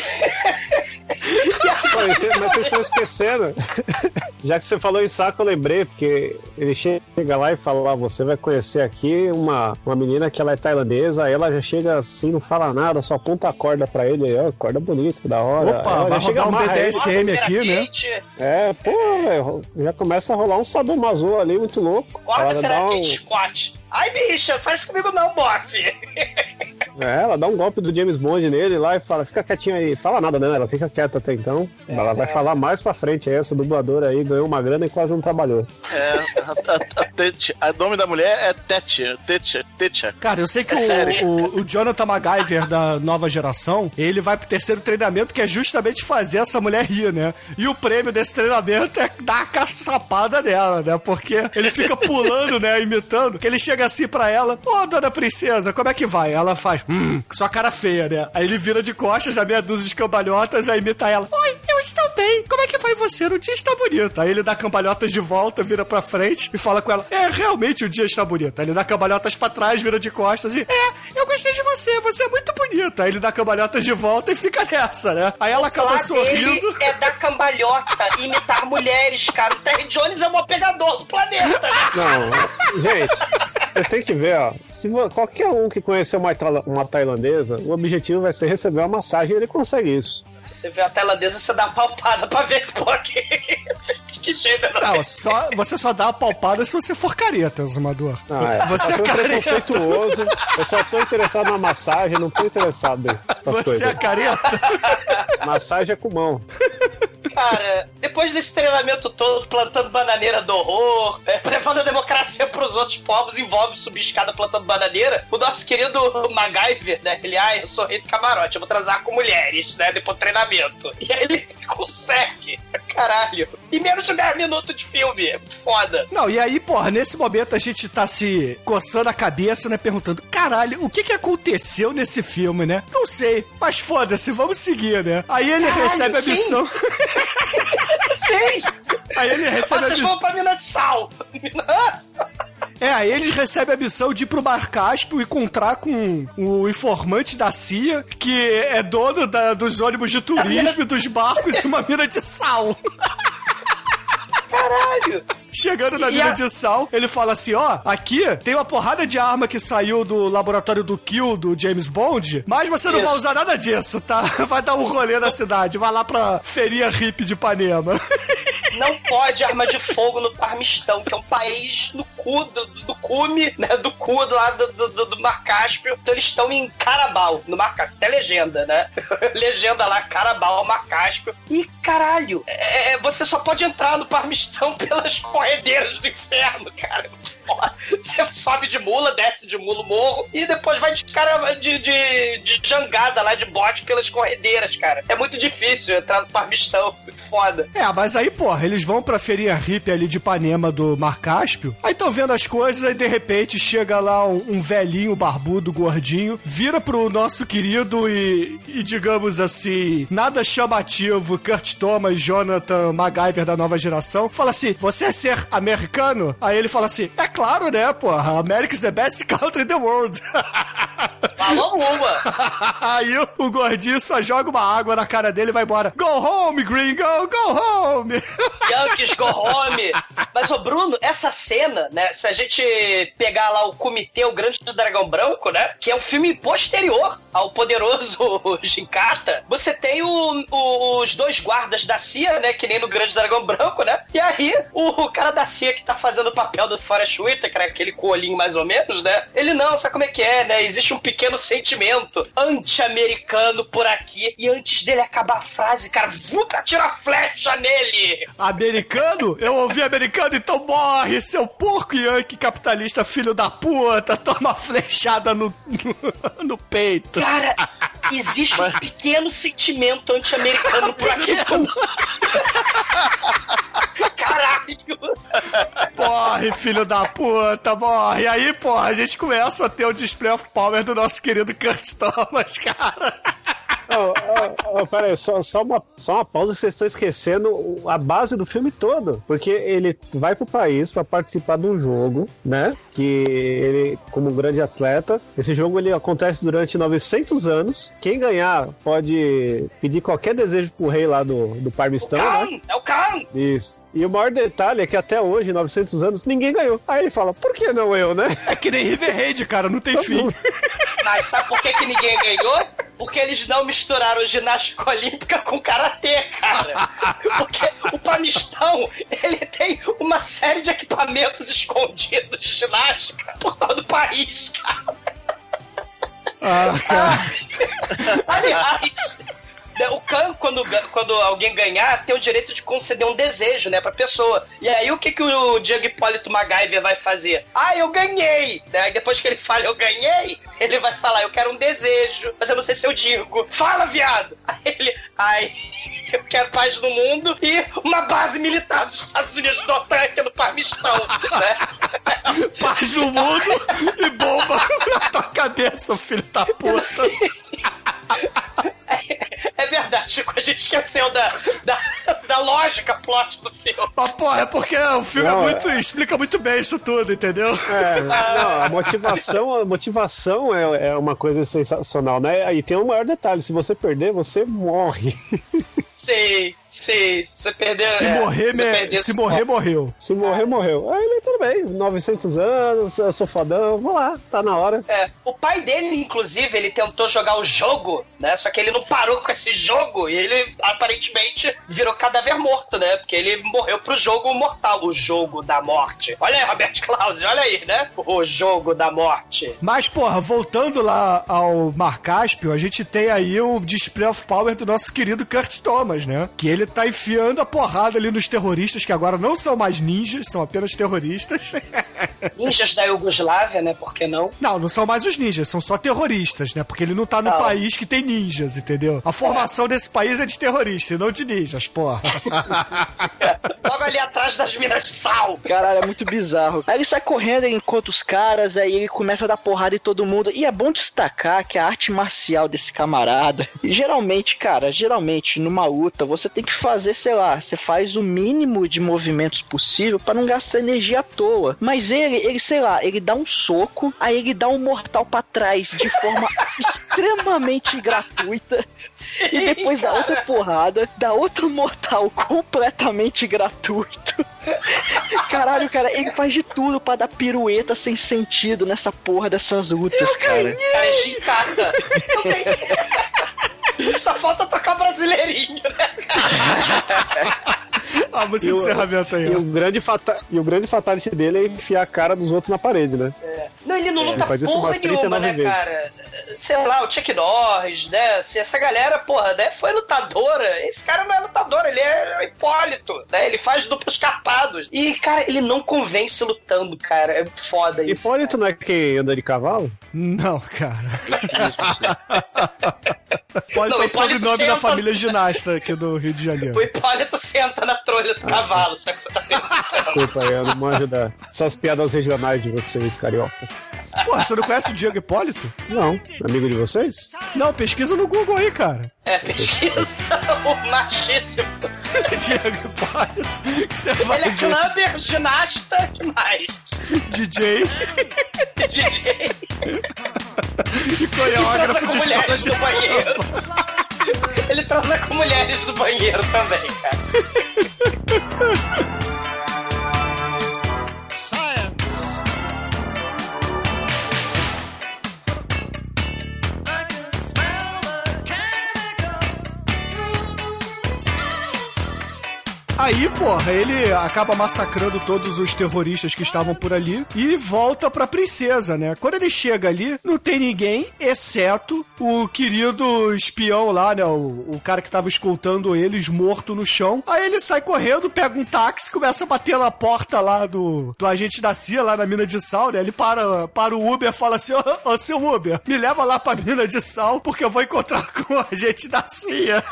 Pô, cê- mas vocês estão esquecendo. Já que você falou em saco, eu lembrei, porque ele chega lá e fala: ah, você vai conhecer aqui uma, uma menina que ela é tailandesa, aí ela já chega assim, não fala nada, só aponta a corda pra ele, aí, ó, corda bonita, que da hora. Opa, ela vai já chega, rodar um. BDSM aqui, né? quente, É, pô, velho, já começa a rolar um sadomaso ali muito louco. Corta Ela será dá um- quente, Scott. Ai, bicha, faz comigo não, bofe. É, ela dá um golpe do James Bond nele lá e fala, fica quietinha aí. Fala nada, né? Ela fica quieta até então. ela vai falar mais pra frente. Essa dubladora aí ganhou uma grana e quase não trabalhou. É, a, a, a, Tete- a nome da mulher é Tete, Tete, Tete. Cara, eu sei que É o, o, o Jonathan MacGyver da nova geração, ele vai pro terceiro treinamento, que é justamente fazer essa mulher rir, né? E o prêmio desse treinamento é dar a caçapada dela, né? Porque ele fica pulando, né? Imitando, que ele chega assim pra ela, ô, dona princesa, como é que vai? Ela faz... hum, sua cara feia, né? Aí ele vira de costas, dá meia dúzia de cambalhotas, aí imita ela. Oi, eu estou bem. Como é que vai você? O dia está bonito. Aí ele dá cambalhotas de volta, vira pra frente e fala com ela: É, realmente o dia está bonito. Aí ele dá cambalhotas pra trás, vira de costas e: É, eu gostei de você, você é muito bonita. Aí ele dá cambalhotas de volta e fica nessa, né? Aí ela acaba Lá sorrindo. é dar cambalhota e imitar mulheres, cara. O Terry Jones é o maior pegador do planeta, né? Não, gente, vocês têm que ver, ó. Se qualquer um que conhecer uma, uma tailandesa, o objetivo vai ser receber uma massagem e ele consegue isso. Se você vê a tailandesa, você dá uma palpada pra ver pô, que, que jeito é Não, só, você só dá a palpada se você for careta, Zumador. Ah, é. Você é Você é preconceituoso. Eu só tô interessado na massagem, não tô interessado nessas Você coisas. é careta? Massagem é com mão. Cara, depois desse treinamento todo, plantando bananeira do horror, é, levando a democracia pros outros povos, envolve subir escada plantando bananeira, o nosso querido MacGyver, né? Ele, ah, eu sou rei do camarote, eu vou transar com mulheres, né? Depois do treinamento. E aí ele consegue. Caralho. Em menos de 10 minutos de filme. É muito foda. Não, e aí, porra, nesse momento a gente tá se coçando a cabeça, né? Perguntando, caralho, o que que aconteceu nesse filme, né? Não sei, mas foda-se, vamos seguir, né? Aí ele Caralho, recebe a sim. missão. Sei! Aí ele recebe a Vocês missão. vão pra mina de sal. É, aí eles recebem a missão de ir pro Mar Cáspio e encontrar com o informante da CIA, que é dono da- dos ônibus de turismo e dos barcos e uma mina de sal. Caralho. Chegando na mina a- de sal, ele fala assim: ó, aqui tem uma porrada de arma que saiu do laboratório do Kill do James Bond, mas você não Isso. vai usar nada disso, tá? Vai dar um rolê na cidade, vai lá pra feirinha hippie de Ipanema. Não pode arma de fogo no Parmistão, que é um país no cu do, do cume, né? Do cu lá do, do, do- do Mar Cáspio. Então eles estão em Carabal, no Mar Cáspio. Até legenda, né? legenda lá, Carabal, Mar Cáspio. E caralho, é, você só pode entrar no Parmistão pelas corredeiras do inferno, cara. Você sobe de mula, desce de mula morro e depois vai de cara de, de, de jangada lá de bote pelas corredeiras, cara. É muito difícil entrar no Parmistão. Muito foda. É, mas aí, porra, eles vão pra feirinha hippie ali de Ipanema do Mar Cáspio, aí estão vendo as coisas, aí de repente chega lá um, um velhinho barbudo, gordinho, vira pro nosso querido e, e, digamos assim, nada chamativo, Kurt Thomas, Jonathan MacGyver da nova geração, fala assim, você é ser americano? Aí ele fala assim, é claro, né, porra, America's the best country in the world. Falou uma! Aí o, o gordinho só joga uma água na cara dele e vai embora. Go home, gringo, go home. Yankees go home. Mas, ô Bruno, essa cena, né? Se a gente pegar lá o Comitê, o Grande Dragão Branco, né? Que é um filme posterior ao poderoso Gincata, você tem o- o- os dois guardas da CIA, né? Que nem no Grande Dragão Branco, né? E aí, o, o cara da CIA que tá fazendo o papel do Forrest Whitaker, aquele coelhinho mais ou menos, né? Ele não, sabe como é que é, né? Existe um pequeno sentimento anti-americano por aqui. E antes dele acabar a frase, cara, vuta, atira a flecha nele! Americano? Eu ouvi americano, então morre, seu porco yankee capitalista filho da puta, toma flechada no, no, no peito. Cara, existe um pequeno sentimento anti-americano por aqui. Caralho! Morre, filho da puta, morre. Aí, porra, a gente começa a ter o display of power do nosso querido Kurt Thomas, cara. Oh, oh, oh, pera aí, só, só, uma, só uma pausa, vocês estão esquecendo a base do filme todo. Porque ele vai pro país pra participar de um jogo, né? Que ele, como um grande atleta, esse jogo ele acontece durante 900 anos. Quem ganhar pode pedir qualquer desejo pro rei lá do, do Parmistão, né? Khan! É o Khan! Isso. E o maior detalhe é que até hoje, 900 anos, ninguém ganhou. Aí ele fala, por que não eu, né? É que nem River Raid, cara, não tem fim. Mas sabe por que, que ninguém ganhou? Porque eles não misturaram ginástica olímpica com karatê, cara. Porque o Pamistão, ele tem uma série de equipamentos escondidos de ginástica por todo o país, cara. Ah, cara. Aliás, o Khan, quando, quando alguém ganhar, tem o direito de conceder um desejo, né, pra pessoa. E aí, o que, que o Diego Hipólito MacGyver vai fazer? Ah, eu ganhei! Né? Aí depois que ele fala, eu ganhei, ele vai falar, eu quero um desejo, mas eu não sei se eu digo. Fala, viado! Aí ele, ai, eu quero paz no mundo e uma base militar dos Estados Unidos do OTAN aqui no Parmistão, né? Paz no mundo e bomba na tua cabeça, filho da puta. É verdade, Chico, a gente esqueceu da, da, da lógica plot do filme. Mas, porra, é porque o filme Não, é muito, explica muito bem isso tudo, entendeu? É, não, a motivação, a motivação é, é uma coisa sensacional, né? E tem um maior detalhe: se você perder, você morre. Sim, se você perder... Se é, morrer, você me- perder- se morrer, morreu. Se morrer, morreu. Aí ele, tudo bem, 900 anos, eu sou fodão, vou lá, tá na hora. É, o pai dele, inclusive, ele tentou jogar o jogo, né? Só que ele não parou com esse jogo e ele aparentemente virou cadáver morto, né? Porque ele morreu pro jogo mortal, o jogo da morte. Olha aí, Robert Klaus, olha aí, né? O jogo da morte. Mas, porra, voltando lá ao Mar Cáspio, a gente tem aí o display of power do nosso querido Kurt Thomas, né? Que ele tá enfiando a porrada ali nos terroristas, que agora não são mais ninjas, são apenas terroristas. Ninjas da Iugoslávia, né? Por que não? Não, não são mais os ninjas, são só terroristas, né? Porque ele não tá no Não. país que tem ninjas, entendeu? A formação desse país é de terroristas, e não de ninjas, porra. Logo ali atrás das minas de sal. Caralho, é muito bizarro. Aí ele sai correndo, ele encontra os caras, aí ele começa a dar porrada em todo mundo. E é bom destacar que a arte marcial desse camarada, geralmente, cara, geralmente numa luta, você tem que fazer, sei lá, você faz o mínimo de movimentos possível pra não gastar energia à toa. Mas ele, ele, sei lá, ele dá um soco, aí ele dá um mortal pra trás de forma extremamente gratuita. E depois dá outra porrada, dá outro mortal completamente gratuito. Caralho, cara, ele faz de tudo pra dar pirueta sem sentido nessa porra dessas lutas, cara. Cara, é gincada. Só falta tocar brasileirinho, né? a música E de o- encerramento aí, E ó. o grande, fata... e o grande fatality dele é enfiar a cara dos outros na parede, né? Não, ele não É, luta ele faz isso umas nenhuma, 39 né, vezes. cara? Sei lá, o Chuck Norris, né? Se essa galera, porra, né, foi lutadora. Esse cara não é lutador, ele é Hipólito, né? Ele faz duplos carpados. E, cara, ele não convence lutando, cara. É foda isso. Hipólito não é quem anda de cavalo? Não, cara. Pode Não, ter o sobrenome da família ginasta aqui do Rio de Janeiro. O Hipólito senta na trolha do cavalo, só que você tá pensando. Desculpa eu não manjo da... essas piadas regionais de vocês, cariocas. Porra, você não conhece o Diego Hipólito? Não, amigo de vocês? Não, pesquisa no Google aí, cara. É, pesquisa o machíssimo. Diego Hipólito. Que você vai Ele é ver. clubber, ginasta, que mais? DJ DJ. e coreógrafo de com escola mulheres de samba. banheiro. Ele transa com mulheres no banheiro também, cara. Aí, porra, ele acaba massacrando todos os terroristas que estavam por ali e volta pra princesa, né? Quando ele chega ali, não tem ninguém, exceto o querido espião lá, né? O, o cara que tava escoltando eles morto no chão. Aí ele sai correndo, pega um táxi, começa a bater na porta lá do, do agente da CIA, lá na mina de sal, né? Ele para, para o Uber e fala assim: Ô, seu Uber, me leva lá pra mina de sal, porque eu vou encontrar com o agente da CIA.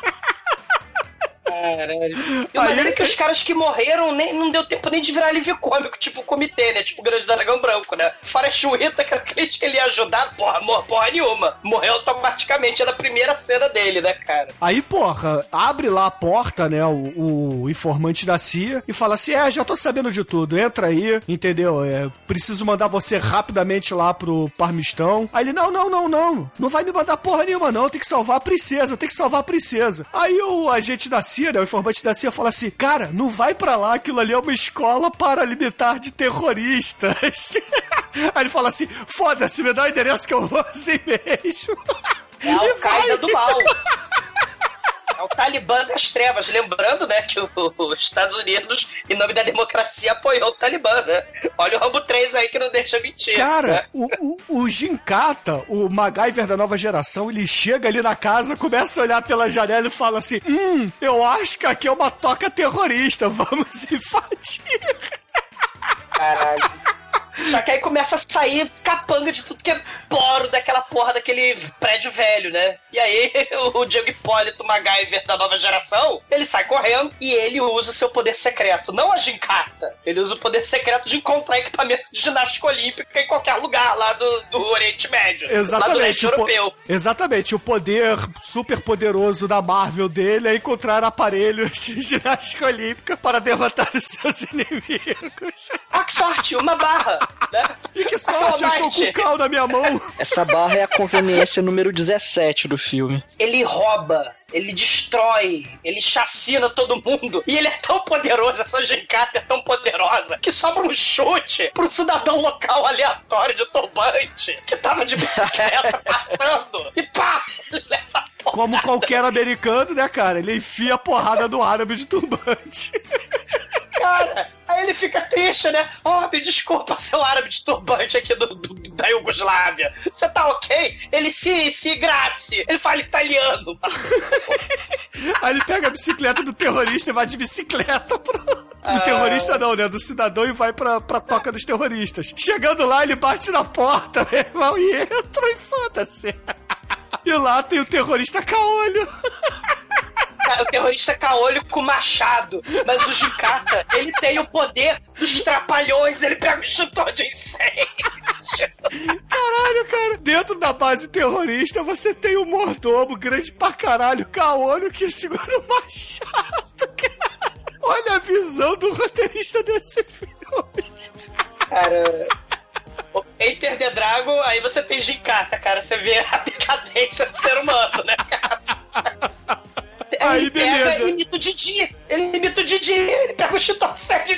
Caralho. E o maneiro é que os caras que morreram nem, não deu tempo nem de virar alívio cômico, tipo o comitê, né? Tipo o Grande Dragão Branco, né? Fora a Chuita, que era crente que ele ia ajudar, porra, mor porra nenhuma. Morreu automaticamente, era a primeira cena dele, né, cara? Aí, porra, abre lá a porta, né, o, o informante da CIA e fala assim: É, já tô sabendo de tudo, entra aí, entendeu? É, preciso mandar você rapidamente lá pro Parmistão. Aí ele: Não, não, não, não, não vai me mandar porra nenhuma, não, tem que salvar a princesa, tem que salvar a princesa. Aí o agente da CIA, né, o informante da CIA, fala assim: Cara, não vai pra lá, aquilo ali é uma escola paramilitar de terroristas. Aí ele fala assim: Foda-se, me dá o endereço que eu vou assim mesmo. É a E Al-Qaeda do mal. É o Talibã das trevas. Lembrando, né, que o- os Estados Unidos, em nome da democracia, apoiou o Talibã, né? Olha o Rambo 3 aí que não deixa mentir. Cara, né? o, o, o Ginkata, o MacGyver da nova geração, ele chega ali na casa, começa a olhar pela janela e fala assim: Hum, eu acho que aqui é uma toca terrorista, vamos invadir. Caralho. Só que aí começa a sair capanga de tudo que é poro daquela porra daquele prédio velho, né? E aí o Diego Hipólito MacGyver da nova geração, ele sai correndo e ele usa o seu poder secreto. Não a gincata. Ele usa o poder secreto de encontrar equipamento de ginástica olímpica em qualquer lugar lá do, do Oriente Médio. Lá do Exatamente. leste europeu. Exatamente. O poder super poderoso da Marvel dele é encontrar aparelhos de ginástica olímpica para derrotar os seus inimigos. Ah, que sorte! Uma barra, né? E que sorte, eu estou com o cal na minha mão. Essa barra é a conveniência número 17 do filme. ele rouba, ele destrói, ele chacina todo mundo. E ele é tão poderoso, essa gincata é tão poderosa, que sobra um chute pro cidadão local aleatório de turbante, que tava de bicicleta passando. E pá! Ele leva a porra. Como qualquer americano, né, cara? Ele enfia a porrada no árabe de turbante. Cara, aí ele fica triste, né? Oh, me desculpa, seu árabe de turbante aqui do, do- da Iugoslávia. Você tá ok? Ele se, se grazie. Ele fala italiano. Aí ele pega a bicicleta do terrorista e vai de bicicleta pro. Do terrorista não, né? Do cidadão e vai pra, pra toca dos terroristas. Chegando lá, ele bate na porta, meu irmão, e entra e foda-se. E lá tem o terrorista caolho. O terrorista caolho com machado. Mas o Gicata, ele tem o poder dos trapalhões. Ele pega o extintor de incêndio. Caralho, cara. Dentro da base terrorista, você tem um mordomo grande pra caralho, caolho, que segura o machado, cara. Olha a visão do roteirista desse filme. Cara. o Enter the Dragon, aí você tem Gicata, cara. Você vê a decadência do ser humano, né, cara? Aí, ele pega beleza. e imita o Didi. Ele imita o Didi. Ele pega o de incêndio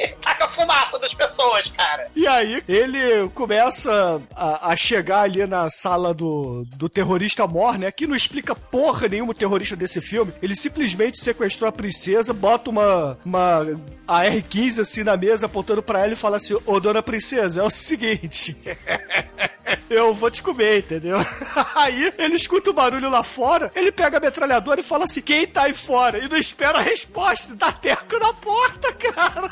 e taca fumaça das pessoas, cara. E aí, ele começa a, a chegar ali na sala do, do terrorista mor, né? Que não explica porra nenhuma o terrorista desse filme. Ele simplesmente sequestrou a princesa, bota uma, uma AR-15 assim na mesa, apontando pra ela e fala assim: Ô dona princesa, é o seguinte. Eu vou te comer, entendeu? Aí ele escuta o barulho lá fora, ele pega a metralhadora e fala assim: quem tá aí fora? E não espera resposta, dá teco na porta, cara.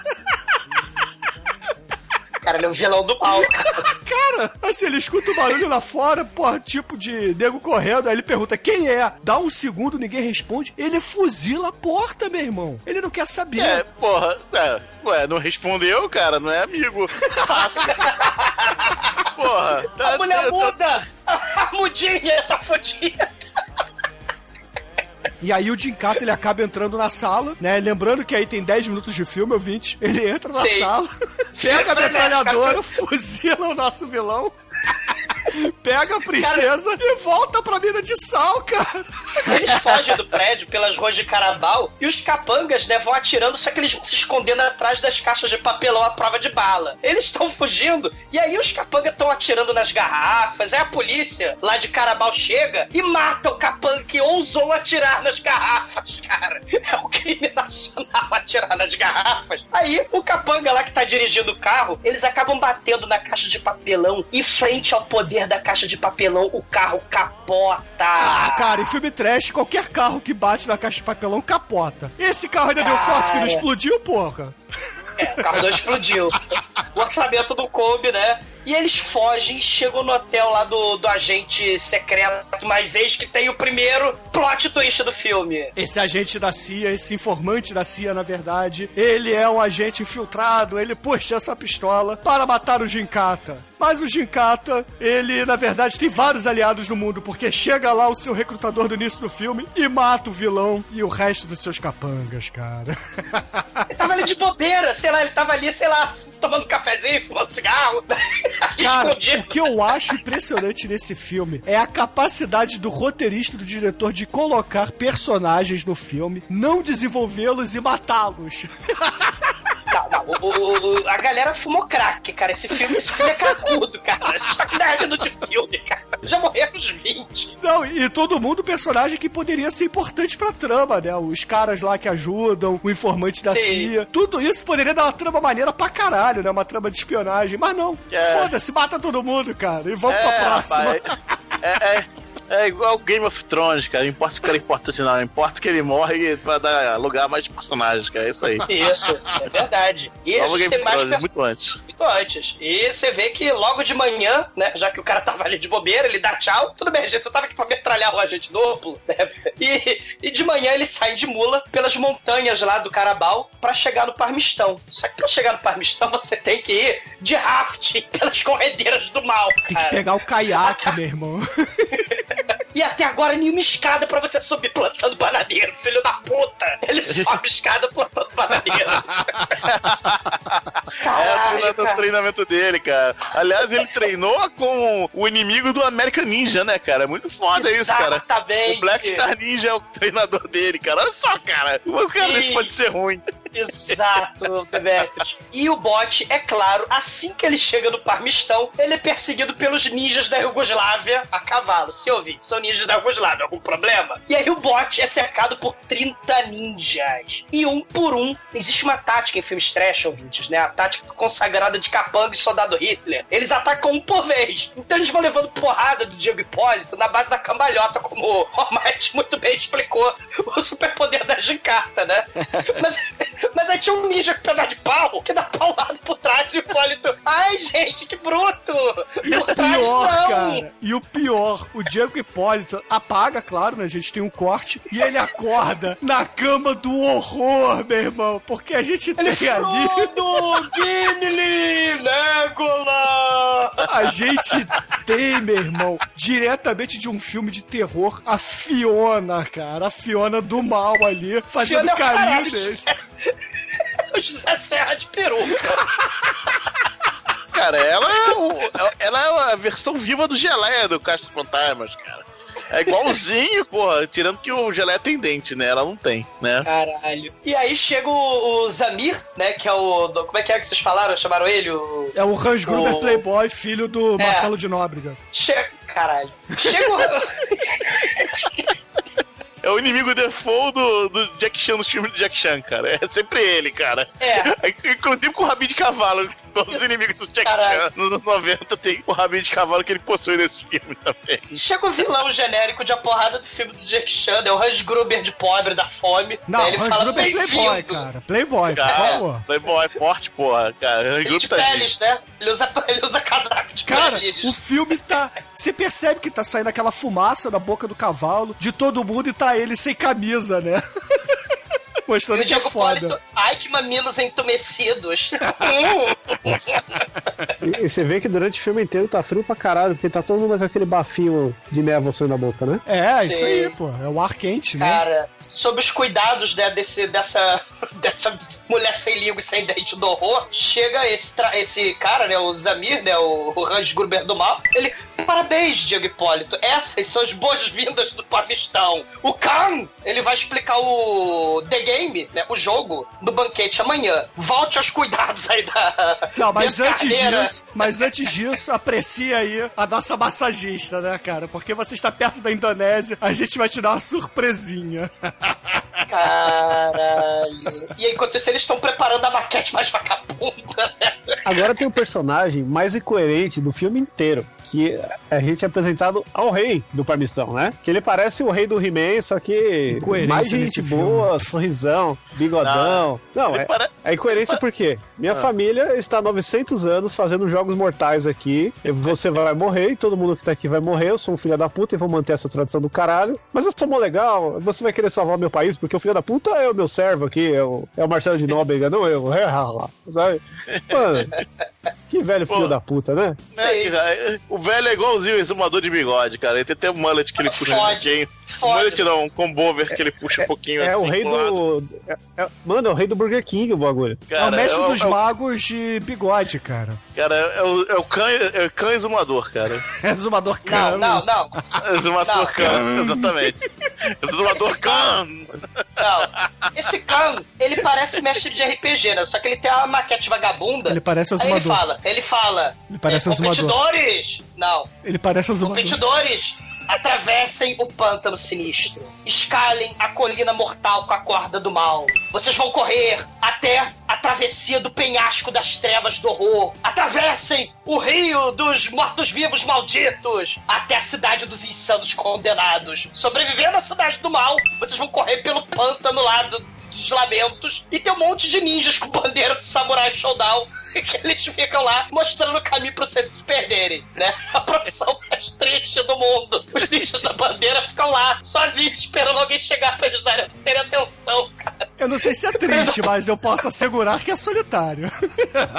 Cara, ele é um vilão do mal. Cara, assim, ele escuta o barulho lá fora, porra, tipo de nego correndo, aí ele pergunta quem é. Dá um segundo, ninguém responde. Ele fuzila a porta, meu irmão. Ele não quer saber. É, porra, é, ué, não respondeu, cara, não é amigo. Porra, tá, A mulher tá- muda! A mudinha tá fodida. E aí o Jinkata, ele acaba entrando na sala, né? Lembrando que aí tem 10 minutos de filme ou 20. Ele entra na Sim. sala, pega a metralhadora, fuzila o nosso vilão. Pega a princesa e volta pra mina de sal, cara. Eles fogem do prédio pelas ruas de Carabal e os capangas, né, vão atirando, só que eles vão se escondendo atrás das caixas de papelão à prova de bala. Eles estão fugindo e aí os capangas estão atirando nas garrafas. Aí a polícia lá de Carabal chega e mata o capanga que ousou atirar nas garrafas, cara. É um crime nacional atirar nas garrafas. Aí o capanga lá que tá dirigindo o carro, eles acabam batendo na caixa de papelão e frente ao poder da caixa de papelão, o carro capota. Ah, cara, em filme trash, qualquer carro que bate na caixa de papelão capota. Esse carro ainda deu Cara. sorte que não explodiu, porra. É, o carro não explodiu. O orçamento do Kobe, né? E eles fogem e chegam no hotel lá do, do agente secreto, mas eis que tem o primeiro plot twist do filme. Esse agente da CIA, esse informante da CIA, na verdade, ele é um agente infiltrado, ele puxa essa pistola para matar o Jinkata. Mas o Jinkata, ele, na verdade, tem vários aliados no mundo, porque chega lá o seu recrutador do início do filme e mata o vilão e o resto dos seus capangas, cara. Ele tava ali de bobeira, sei lá, ele tava ali, sei lá, tomando um cafezinho, fumando cigarro, Cara, escondido. o que eu acho impressionante nesse filme é a capacidade do roteirista e do diretor de colocar personagens no filme, não desenvolvê-los e matá-los. Não, não, o- o- o- a galera fumou crack, cara. Esse filme, esse filme é cacudo, cara. A gente tá com 10 minutos de filme, cara. Já morreram uns 20. Não, e todo mundo personagem que poderia ser importante pra trama, né? Os caras lá que ajudam, o informante da Sim. CIA. Tudo isso poderia dar uma trama maneira pra caralho, né? Uma trama de espionagem. Mas não. É. Foda-se, mata todo mundo, cara. E vamos É, pra próxima. é, é, é igual Game of Thrones, cara. Não importa o cara importante ou não, não importa que ele morre pra dar lugar a mais personagens, cara. É isso aí. Isso, é verdade. E a Nova gente Game tem mais Thrones, muito antes. Muito antes. E você vê que logo de manhã, né, já que o cara tava ali de bobeira, ele dá tchau. Tudo bem, gente, você tava aqui pra metralhar o agente duplo, né? E, e de manhã ele sai de mula pelas montanhas lá do Carabal pra chegar no Parmistão. Só que pra chegar no Parmistão você tem que ir de rafting pelas corredeiras do mal, Tem que cara. pegar o caiaque, meu irmão. E até agora nenhuma escada pra você subir plantando bananeiro, filho da puta! Ele sobe escada plantando bananeiro. É Caralho, o cara. treinamento dele, cara. Aliás, ele treinou com o inimigo do American Ninja, né, cara? É muito foda isso, cara. Exatamente. O Black Star Ninja é o treinador dele, cara. Olha só, cara. O cara desse pode ser ruim. Exato, Demetrius. E o bot, é claro, assim que ele chega no Parmistão, ele é perseguido pelos ninjas da Iugoslávia a cavalo. Se ouvir, são ninjas da Iugoslávia, algum problema? E aí o bot é cercado por 30 ninjas. E um por um, existe uma tática em filmes trash, ouvintes, né? A tática consagrada de Capanga e Soldado Hitler. Eles atacam um por vez. Então eles vão levando porrada do Diego Hipólito na base da cambalhota, como o Almighty muito bem explicou o superpoder da gincata, né? Mas, mas aí tinha um ninja com pedaço de pau que dá paulada por trás e o Hipólito. Ai, gente, que bruto! E o Por trás pior, não! cara, e o pior, o Diego Hipólito apaga, claro, né? A gente tem um corte, e ele acorda na cama do horror, meu irmão, porque a gente Ele tem ali. Frodo, Gimli, Legolas! A gente tem, meu irmão, diretamente de um filme de terror, a Fiona, cara. A Fiona do mal ali, fazendo Fiona é o carinho dele. O José Serra de peruca. Cara, ela é, o- ela é a versão viva do Geleia do Castro Fantasmas, cara. É igualzinho, porra. Tirando que o Geleia tem dente, né? Ela não tem, né? Caralho. E aí chega o, o Zamir, né? Que é o. do- como é que é que vocês falaram? Chamaram ele? O. É o Hans Gruber O- Playboy, filho do É. Marcelo de Nóbrega. Chega. Caralho. Chega o. É o inimigo default do, do Jack Chan nos filmes do Jack Chan, cara. É sempre ele, cara. É. Inclusive com o rabinho de cavalo. Todos os inimigos do Jack. Chan nos anos 90 tem o rabinho de cavalo que ele possui nesse filme também. Chega o vilão genérico de a porrada do filme do Jack Chan, é o Hans Gruber de pobre da fome. Não, Aí ele Hans fala Gruber é Playboy, cara. Playboy, por Cara, favor. Playboy, forte, porra. Cara, o E grupo de tá peles, né? Ele usa, ele usa casaco de Cara, peles. o filme tá. Você percebe que tá saindo aquela fumaça da boca do cavalo, de todo mundo, e tá ele sem camisa, né? E Mostrando o que é Diego foda. Hipólito, ai que mamilos entumecidos. Hum. E, e você vê que durante o filme inteiro tá frio pra caralho, porque tá todo mundo com aquele bafinho de névoa saindo na boca, né? É, isso Sim. aí, pô. É o ar quente, né? Cara, sob os cuidados né, desse, dessa, dessa mulher sem língua e sem dente do horror, chega esse, esse cara, né, o Zamir, né, o, o Hans Gruber do mal, ele, parabéns, Diego Hipólito, essas são as boas-vindas do Pamistão. O Khan, ele vai explicar o The Game, né, o jogo, do banquete amanhã. Volte aos cuidados aí da Não, mas antes carreira. disso, mas antes disso, aprecie aí a nossa massagista, né, cara? Porque você está perto da Indonésia, a gente vai te dar uma surpresinha. Caralho. E enquanto isso, eles estão preparando a maquete mais vagabunda, né? Agora tem o personagem mais incoerente do filme inteiro, que a gente é apresentado ao rei do Parmistão, né? Que ele parece o rei do He-Man, só que Incoerência mais gente boa, sorrisão, bigodão. Não, Ele é, pare- é incoerência por quê? Minha família está há 900 anos fazendo jogos mortais aqui. e Você vai morrer e todo mundo que tá aqui vai morrer. Eu sou um filho da puta e vou manter essa tradição do caralho. Mas eu sou mó legal. Você vai querer salvar o meu país porque o filho da puta é o meu servo aqui, é o, é o Marcelo de Nóbrega, não eu. Sabe? Mano, que velho filho Pô. da puta, né? né, Sim. cara? O velho é igualzinho o exumador de bigode, cara. Ele tem até um mullet que ele puxa um pouquinho. Um Fode. mullet não, um combover que ele puxa um pouquinho É o assim rei pro lado. do. é- é- mano, é o rei do Burger King o bagulho. é o Cara, mestre é o- dos é o- magos de bigode, cara. Cara, é o, é o cã, é o cã exumador, cara. É exumador Não, cano. não, não. Exumador Não. cã, exatamente. Exumador Khan! Não. Esse Khan, ele parece mestre de RPG, né? Só que ele tem uma maquete vagabunda. Ele parece Aí ele fala, ele fala. Ele parece é, azumador. competidores! Não. Ele parece azumador. Competidores, atravessem o pântano sinistro. Escalem a colina mortal com a corda do mal. Vocês vão correr até a travessia do penhasco das trevas do horror. Atravessem o rio dos mortos-vivos malditos até a cidade dos insanos condenados. Sobrevivendo à cidade do mal, vocês vão correr pelo pântano lá do- dos lamentos e tem um monte de ninjas com bandeira do Samurai Showdown que eles ficam lá mostrando o caminho pra vocês se perderem, né? A profissão mais triste do mundo. Os ninjas da bandeira ficam lá, sozinhos, esperando alguém chegar pra eles darem, terem atenção, cara. Eu não sei se é triste, mas eu posso assegurar que é solitário.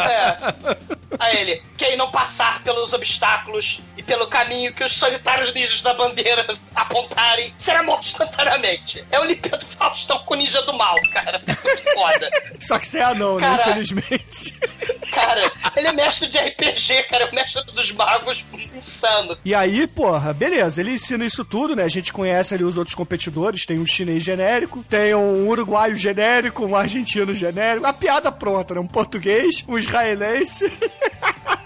É. A ele, quem não passar pelos obstáculos e pelo caminho que os solitários ninjas da bandeira apontarem, será morto instantaneamente. É o Lipeto Faustão com o ninja do mal, cara. Muito foda. Só que você é anão, né? Caraca. Infelizmente. Cara, ele é mestre de RPG, cara. É o mestre dos magos insano. E aí, porra, beleza, ele ensina isso tudo, né? A gente conhece ali os outros competidores, tem um chinês genérico, tem um uruguaio genérico, um argentino genérico, a piada pronta, né? Um português, um israelense.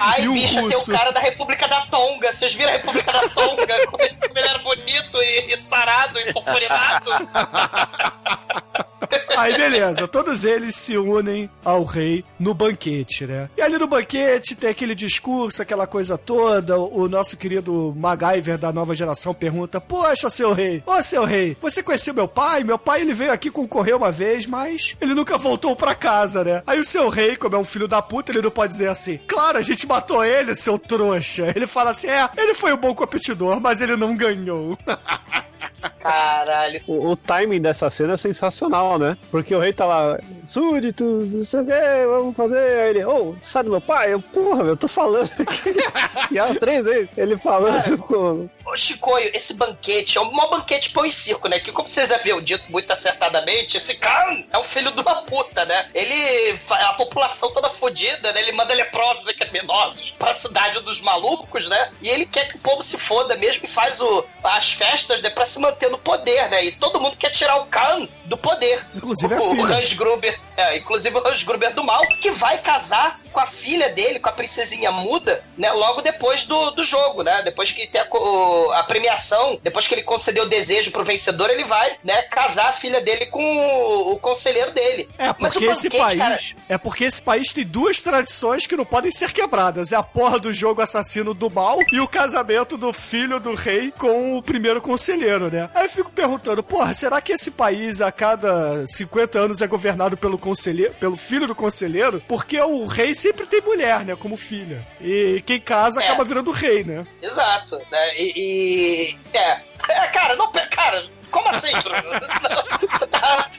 Ai, E um bicha, tem o russo. cara da República da Tonga. Vocês viram a República da Tonga? Como ele, como ele era bonito e, e sarado e purpurinado. Aí, beleza, todos eles se unem ao rei no banquete, né? E ali no banquete tem aquele discurso, aquela coisa toda. O nosso querido MacGyver da nova geração pergunta: Poxa, seu rei, ô seu rei, você conheceu meu pai? Meu pai ele veio aqui concorrer uma vez, mas ele nunca voltou pra casa, né? Aí o seu rei, como é um filho da puta, ele não pode dizer assim: Claro, a gente matou ele, seu trouxa. Ele fala assim: É, ele foi um bom competidor, mas ele não ganhou. Caralho. O, o timing dessa cena é sensacional, né? Porque o rei tá lá, súditos, não sei o que, vamos fazer. Aí ele, ô, sai do meu pai? Eu, porra, eu tô falando aqui. e as três vezes, ele falando com. Ô, Chicoio, esse banquete é um maior banquete pão e circo, né? Que, como vocês haviam dito muito acertadamente, esse Khan é um filho de uma puta, né? Ele. A população toda fodida, né? Ele manda leprosos e criminosos pra cidade dos malucos, né? E ele quer que o povo se foda mesmo e faz o, as festas, né? Pra se manter no poder, né? E todo mundo quer tirar o Khan do poder. Inclusive a o, o filha. Hans Gruber, é, inclusive o Hans Gruber do mal, que vai casar com a filha dele, com a princesinha muda, né? Logo depois do, do jogo, né? Depois que tem a, o- a premiação, depois que ele concedeu o desejo pro vencedor, ele vai, né? Casar a filha dele com o, o conselheiro dele. É, Mas o porque esse país. cara, É porque esse país tem duas tradições que não podem ser quebradas. É a porra do jogo assassino do mal e o casamento do filho do rei com o primeiro conselheiro, né? Aí eu fico perguntando, porra, será que esse país a cada 50 anos é governado pelo conselheiro, pelo filho do conselheiro? Porque o rei sempre tem mulher, né? Como filha. E quem casa É. acaba virando rei, né? Exato, né? E. e- é. É, cara, não. Cara, como assim, Bruno? Não, você tá.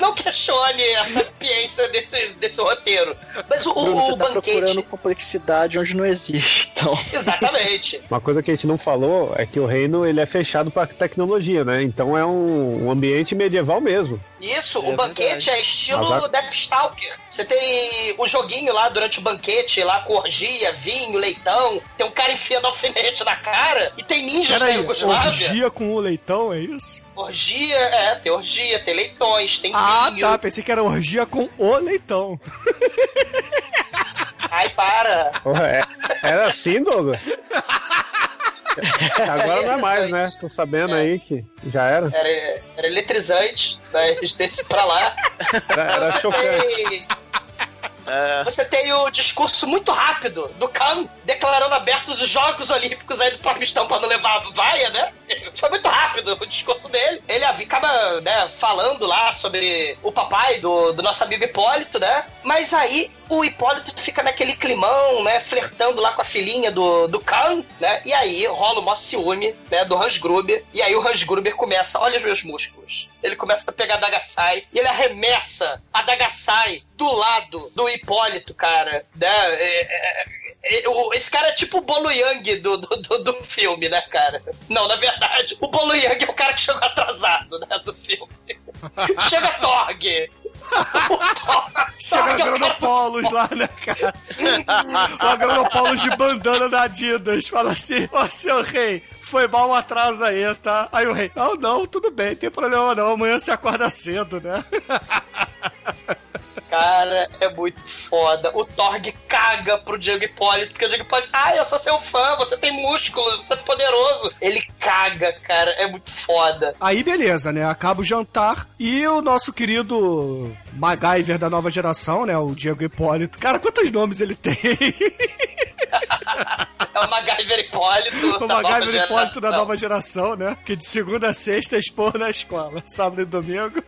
Não questione a sapiência desse, desse roteiro. Mas o, Bruno, o, você o tá banquete. procurando complexidade onde não existe, então. Exatamente. Uma coisa que a gente não falou é que o reino ele é fechado pra tecnologia, né? Então é um, um ambiente medieval mesmo. Isso, É o banquete é estilo Mas a- Deathstalker. Você tem o joguinho lá durante o banquete, lá com orgia, vinho, leitão. Tem um cara enfiando alfinete na cara e tem ninjas da Peraí, Iugoslávia. orgia com o leitão, é isso? Orgia, é, tem orgia, tem leitões, tem Ah, vinho. tá. Pensei que era orgia com o leitão. Ai, para. Porra, é- era assim, Douglas? Agora não é mais, né? Tô sabendo aí que já era. Era, era eletrizante, mas desse pra lá. Era, era chocante. Tem- Você tem o discurso muito rápido do Khan declarando abertos os Jogos Olímpicos aí do Paquistão pra não levar vaia, né? Foi muito rápido o discurso dele. Ele acaba né, falando lá sobre o papai do, do nosso amigo Hipólito, né? Mas aí o Hipólito fica naquele climão, né? Flertando lá com a filhinha do, do Khan, né? E aí rola o maior ciúme, né? Do Hans Gruber. E aí o Hans Gruber começa, olha os meus músculos. Ele começa a pegar a Dagasai e ele arremessa a Dagasai do lado do Hipólito, cara. Né? É, é, é, o- esse cara é tipo o Bolo Yang do, do, do, do filme, né, cara? Não, na verdade, o Bolo Yang é o cara que chegou atrasado, né, do filme. Chega Torg! Chega é Agronopolos lá, né, cara? o Agronopolos de bandana da Adidas fala assim: Ó, seu rei, foi mal um atraso aí, tá? Aí o rei, não, não, tudo bem, tem problema não, amanhã você acorda cedo, né? Cara, é muito foda. O Torg caga pro Diego Hipólito, porque o Diego Hipólito, ah, eu sou seu fã, você tem músculo, você é poderoso. Ele caga, cara, é muito foda. Aí beleza, né? Acaba o jantar e o nosso querido MacGyver da nova geração, né? O Diego Hipólito. Cara, quantos nomes ele tem? É o MacGyver Hipólito. o MacGyver Hipólito da nova geração, né? Que de segunda a sexta expor na escola. Sábado e domingo.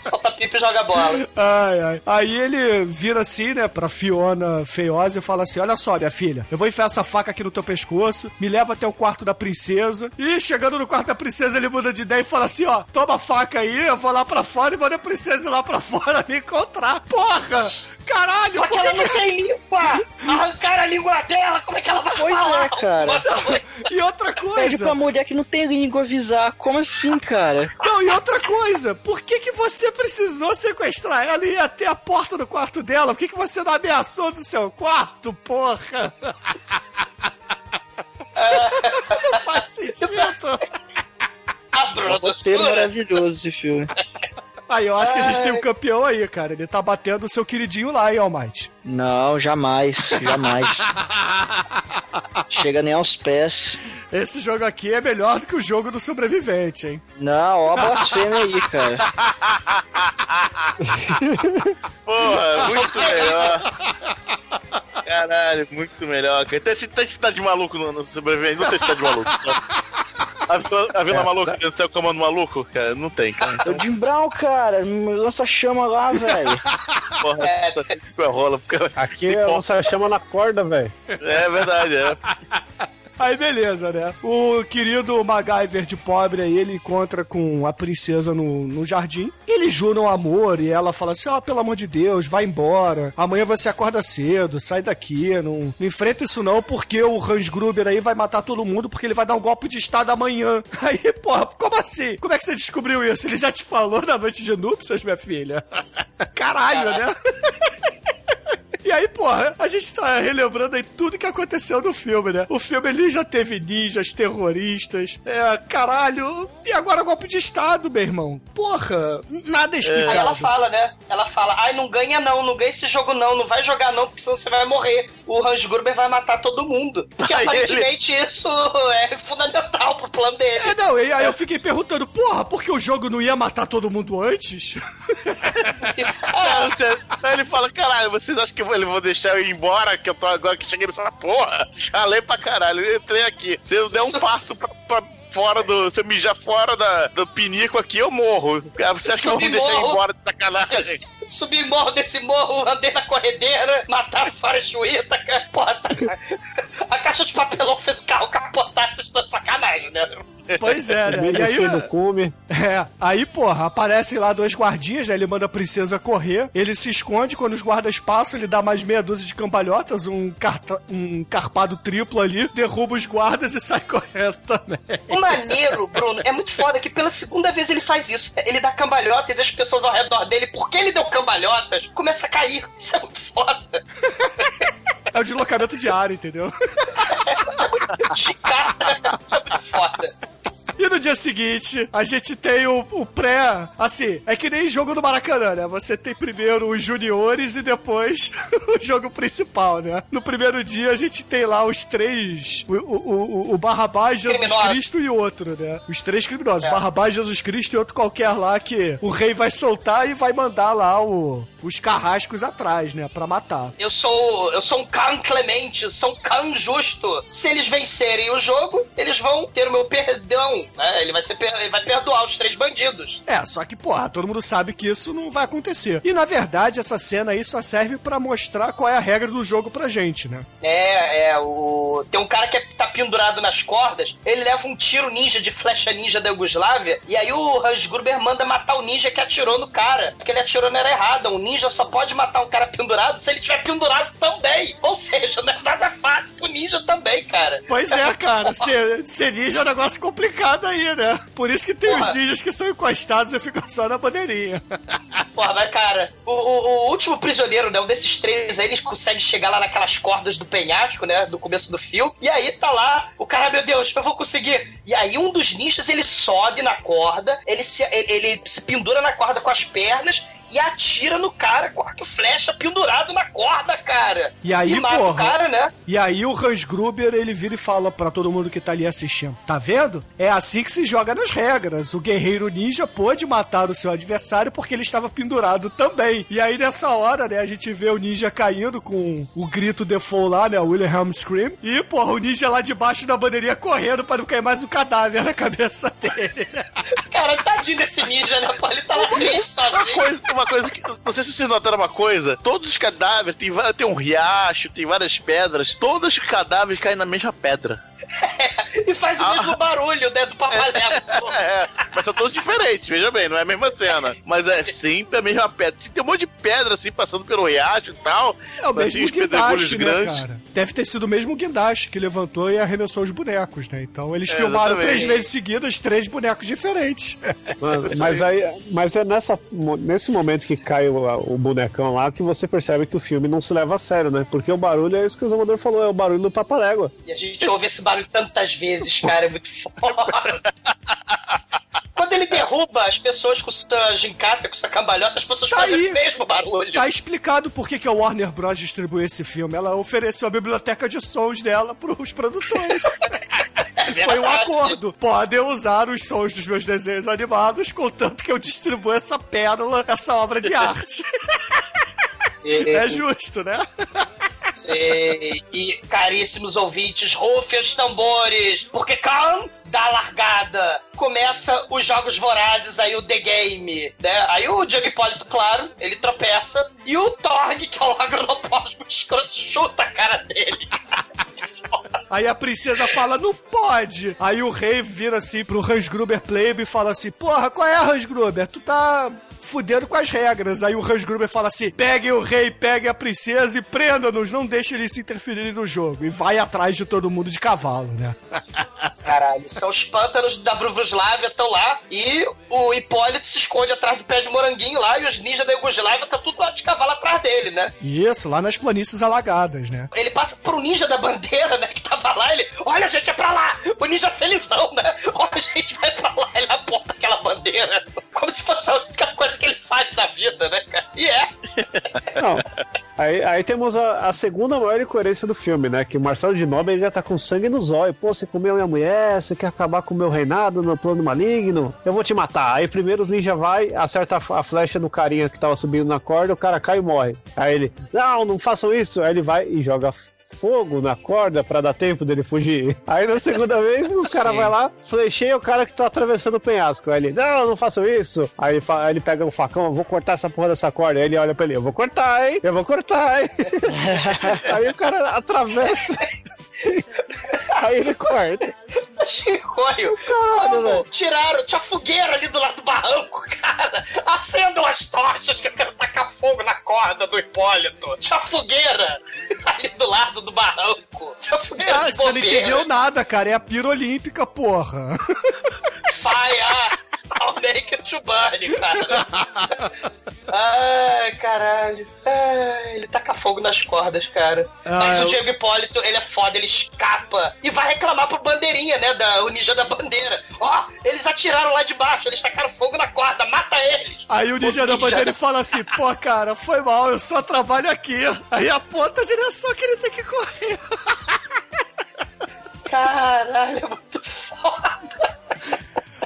Solta pipa e joga bola. Ai, ai. Aí ele vira assim, né, pra Fiona feiosa e fala assim: Olha só, minha filha, eu vou enfiar essa faca aqui no teu pescoço, me leva até o quarto da princesa. E chegando no quarto da princesa, ele muda de ideia e fala assim: Ó, toma a faca aí, eu vou lá pra fora e mando a princesa ir lá pra fora me encontrar. Porra! Caralho, Só que ela não tem língua! Arrancaram a língua dela, como é que ela vai Pois falar? é, cara. E outra Pede coisa. pra mulher que não tem língua avisar. Como assim, cara? Não, e outra coisa, por que que você precisou sequestrar ela e ir até a porta do quarto dela? Por que que você não ameaçou do seu quarto, porra? não faz sentido. A Bruna Roteiro Sura. maravilhoso esse filme. Aí eu acho que a gente tem um campeão aí, cara. Ele tá batendo o seu queridinho lá, hein, Almighty? Não, jamais, jamais. Chega nem aos pés. Esse jogo aqui é melhor do que o jogo do sobrevivente, hein? Não, ó a blasfêmia aí, cara. Porra, muito melhor. Caralho, muito melhor. cara. Tem, tem cidade de maluco no, no sobrevivente, não tem cidade de maluco. A, Vila- a Vila É, Maluca, tem o comando maluco, cara? Não tem, cara. É o Jim Brown, cara. Lança chama lá, velho. Porra, É. a rola. Porque... Aqui é lança chama na corda, velho. É verdade, é. Aí beleza, né? O querido MacGyver de pobre aí, ele encontra com a princesa no, no jardim. Eles juram amor e ela fala assim: Ó, pelo amor de Deus, vai embora. Amanhã você acorda cedo, sai daqui. Não, não enfrenta isso não, porque o Hans Gruber aí vai matar todo mundo porque ele vai dar um golpe de estado amanhã. Aí, porra, como assim? Como é que você descobriu isso? Ele já te falou na noite de núpcias, minha filha? Caralho, né? E aí, porra, a gente tá relembrando aí tudo que aconteceu no filme, né? O filme ele já teve ninjas, terroristas, é, caralho. E agora golpe de Estado, meu irmão. Porra, nada Aí ela explicado. fala, né? Ela fala, ai, não ganha não, não ganha esse jogo não, não vai jogar não, porque senão você vai morrer. O Hans Gruber vai matar todo mundo. Porque Aí aparentemente isso é fundamental pro plano dele. É, não, e aí eu fiquei perguntando, porra, por que o jogo não ia matar todo mundo antes? Ah, você- Aí ele fala, caralho, vocês acham que eles vão deixar eu ir embora? Que eu tô agora que cheguei nessa porra? Chalei pra caralho, eu entrei aqui. Se eu der um passo pra, pra fora do. Se eu mijar fora da, do pinico aqui, eu morro. Cara, Você acha que eu vou deixar Submorro. embora de sacanagem? Subi morro desse morro, andei na corredeira, mataram fora Chuíta, cara. Porra, tá- A caixa de papelão fez o carro capotar, vocês estão de sacanagem, né? Pois é, né? E aí, do cume. É, aí, porra, aparecem lá dois guardinhas, né? Ele manda a princesa correr, ele se esconde, quando os guardas passam, ele dá mais meia dúzia de cambalhotas, um, carta- um carpado triplo ali, derruba os guardas e sai correndo também. O maneiro, Bruno, é muito foda que pela segunda vez ele faz isso. Ele dá cambalhotas e as pessoas ao redor dele, porque ele deu cambalhotas, começa a cair. Isso é muito foda. É o deslocamento diário, entendeu? De cara, é muito foda. E no dia seguinte, a gente tem o, o pré. Assim, é que nem jogo do Maracanã, né? Você tem primeiro os juniores e depois o jogo principal, né? No primeiro dia, a gente tem lá os três: o, o, o, o Barrabás, Jesus. Cristo e outro, né? Os três criminosos: É. Barrabás, Jesus Cristo e outro qualquer lá que o rei vai soltar e vai mandar lá o, os carrascos atrás, né? Pra matar. Eu sou, eu sou um Khan clemente, sou um Khan justo. Se eles vencerem o jogo, eles vão ter o meu perdão. Né? Ele, vai ser, ele vai perdoar os três bandidos. É, só que, porra, todo mundo sabe que isso não vai acontecer. E na verdade, essa cena aí só serve pra mostrar qual é a regra do jogo pra gente, né? É, é, o. Tem um cara que tá pendurado nas cordas, ele leva um tiro ninja de flecha ninja da Yugoslávia, e aí o Hans Gruber manda matar o ninja que atirou no cara. Porque ele atirou na era errada. O ninja só pode matar um cara pendurado se ele tiver pendurado também. Ou seja, não é nada ninja também, cara. Pois é, cara, ser, ser ninja é um negócio complicado aí, né? Por isso que tem Porra. os ninjas que são encostados e ficam só na bandeirinha. Porra, mas cara, o, o- o último prisioneiro, né? Um desses três aí, eles conseguem chegar lá naquelas cordas do penhasco, né? Do começo do filme. E aí tá lá, o cara, meu Deus, eu vou conseguir. E aí um dos ninjas, ele sobe na corda, ele se, ele, ele se pendura na corda com as pernas e atira no cara com arco e flecha pendurado na corda, cara. E aí, mata porra? o cara, né? E aí o Hans Gruber, ele vira e fala pra todo mundo que tá ali assistindo. Tá vendo? É assim que se joga nas regras. O guerreiro ninja pôde matar o seu adversário porque ele estava pendurado também. E aí nessa hora, né, a gente vê o ninja caindo com o grito default lá, né, o Wilhelm Scream. E, porra, o ninja lá debaixo da bandeirinha correndo pra não cair mais um cadáver na cabeça dele. Cara, tadinho desse ninja, né? Pô, ele Uma coisa, uma coisa que. Não sei se vocês notaram uma coisa. Todos os cadáveres, tem, tem um riacho, tem várias pedras. Todos os cadáveres caem na mesma pedra. E faz o Ah. mesmo barulho, né? Do papalego. É, mas são todos diferentes, veja bem, não é a mesma cena. Mas é sempre a mesma pedra. Se tem um monte de pedra assim passando pelo riacho e tal. É o assim, mesmo pedregulhos guindaste, né, grandes. cara? Deve ter sido o mesmo guindaste que levantou e arremessou os bonecos, né? Então eles É, filmaram exatamente. três vezes seguidas três bonecos diferentes. Mano, mas aí, mas é nessa, nesse momento que cai o, o bonecão lá que você percebe que o filme não se leva a sério, né? Porque o barulho é isso que o Zamador falou, é o barulho do Papalégua. E a gente ouve esse barulho tantas vezes, cara, é muito foda. Quando ele derruba as pessoas com sua gincata, com sua cambalhota, as pessoas Tá fazem esse mesmo barulho. Tá explicado por que, que a Warner Bros. distribuiu esse filme. Ela ofereceu a biblioteca de sons dela pros produtores. Foi um acordo. Podem usar os sons dos meus desenhos animados, contanto que eu distribuo essa pérola, essa obra de arte. É justo, né? Sei. E, caríssimos ouvintes, rufem os tambores, porque Khan dá largada. Começa os jogos vorazes aí, o The Game, né? Aí o Diego Hipólito, claro, ele tropeça. E o Torg, que é o agronopósmo escroto, chuta a cara dele. Aí a princesa fala, não pode. Aí o rei vira assim pro Hans Gruber Playboy e fala assim, porra, qual é, Hans Gruber? Tu tá fudendo com as regras. Aí o Hans Gruber fala assim, peguem o rei, peguem a princesa e prenda-nos, não deixe eles se interferirem no jogo. E vai atrás de todo mundo de cavalo, né? Caralho, são os pântanos da Bruvuslávia estão lá e o Hipólito se esconde atrás do pé de moranguinho lá e os ninjas da Yugoslávia tá tudo lá de cavalo atrás dele, né? Isso, lá nas planícies alagadas, né? Ele passa pro ninja da bandeira, né? Que tava lá, ele. Olha, gente, é pra lá! O ninja felizão, né? Olha, a gente vai pra lá, ele aponta aquela bandeira. Como se fosse a única coisa que ele faz na vida, né, cara? E é. Não. Aí, aí temos a, a segunda maior incoerência do filme, né? Que o Marcelo de Nobre já tá com sangue nos olhos. Pô, você comeu minha mulher, você quer acabar com o meu reinado, meu plano maligno? Eu vou te matar. Aí primeiro os ninja vai, acerta a, a flecha no carinha que tava subindo na corda, o cara cai e morre. Aí ele, não, não façam isso. Aí ele vai e joga fogo na corda pra dar tempo dele fugir. Aí na segunda vez os caras vai lá, flecheia o cara que tá atravessando o penhasco. Aí ele, não, não façam isso. Aí ele, aí ele pega um facão, eu vou cortar essa porra dessa corda. Aí ele olha pra ele, eu vou cortar, hein? Eu vou cortar, hein? aí o cara atravessa. aí ele corta. Chicoio. Caralho, velho. Tiraram, tinha fogueira ali do lado do barranco, cara. Acendam as tochas que eu quero tacar fogo na corda do Hipólito. Tinha fogueira ali do lado do barranco. Tinha fogueira É, de você não entendeu nada, cara. É a pira olímpica, porra. Fire! It to burn, cara. Ai, caralho. Ai, ele taca fogo nas cordas, cara. Ah, Mas eu- o Diego Hipólito, ele é foda, ele escapa e vai reclamar pro bandeirinha, né? Da, o ninja da bandeira. Ó, eles atiraram lá de baixo, eles tacaram fogo na corda, mata eles. Aí o ninja da ninja bandeira da- fala assim, pô, cara, foi mal, eu só trabalho aqui. Aí aponta a direção que ele tem que correr. Caralho, é muito foda.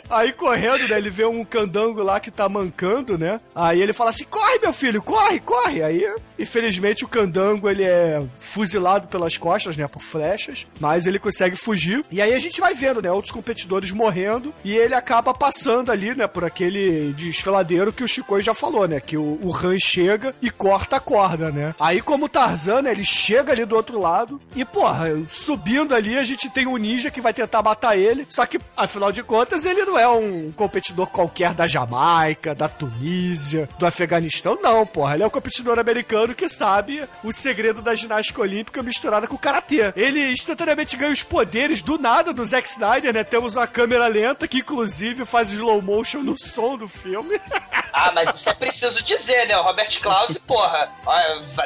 Aí correndo, né? Ele vê um candango lá que tá mancando, né? Aí ele fala assim: corre, meu filho, corre, corre. Aí, infelizmente, o candango ele é fuzilado pelas costas, né? Por flechas. Mas ele consegue fugir. E aí a gente vai vendo, né? Outros competidores morrendo. E ele acaba passando ali, né? Por aquele desfiladeiro que o Chico já falou, né? Que o, o Han chega e corta a corda, né? Aí, como o Tarzan, né, ele chega ali do outro lado. E, porra, subindo ali, a gente tem um ninja que vai tentar matar ele. Só que, afinal de contas, ele não é um competidor qualquer da Jamaica, da Tunísia, do Afeganistão, não, porra. Ele é um competidor americano que sabe o segredo da ginástica olímpica misturada com o karatê. Ele instantaneamente ganha os poderes do nada do Zack Snyder, né? Temos uma câmera lenta que inclusive faz slow motion no som do filme. Ah, mas isso é preciso dizer, né? O Robert Klaus, porra,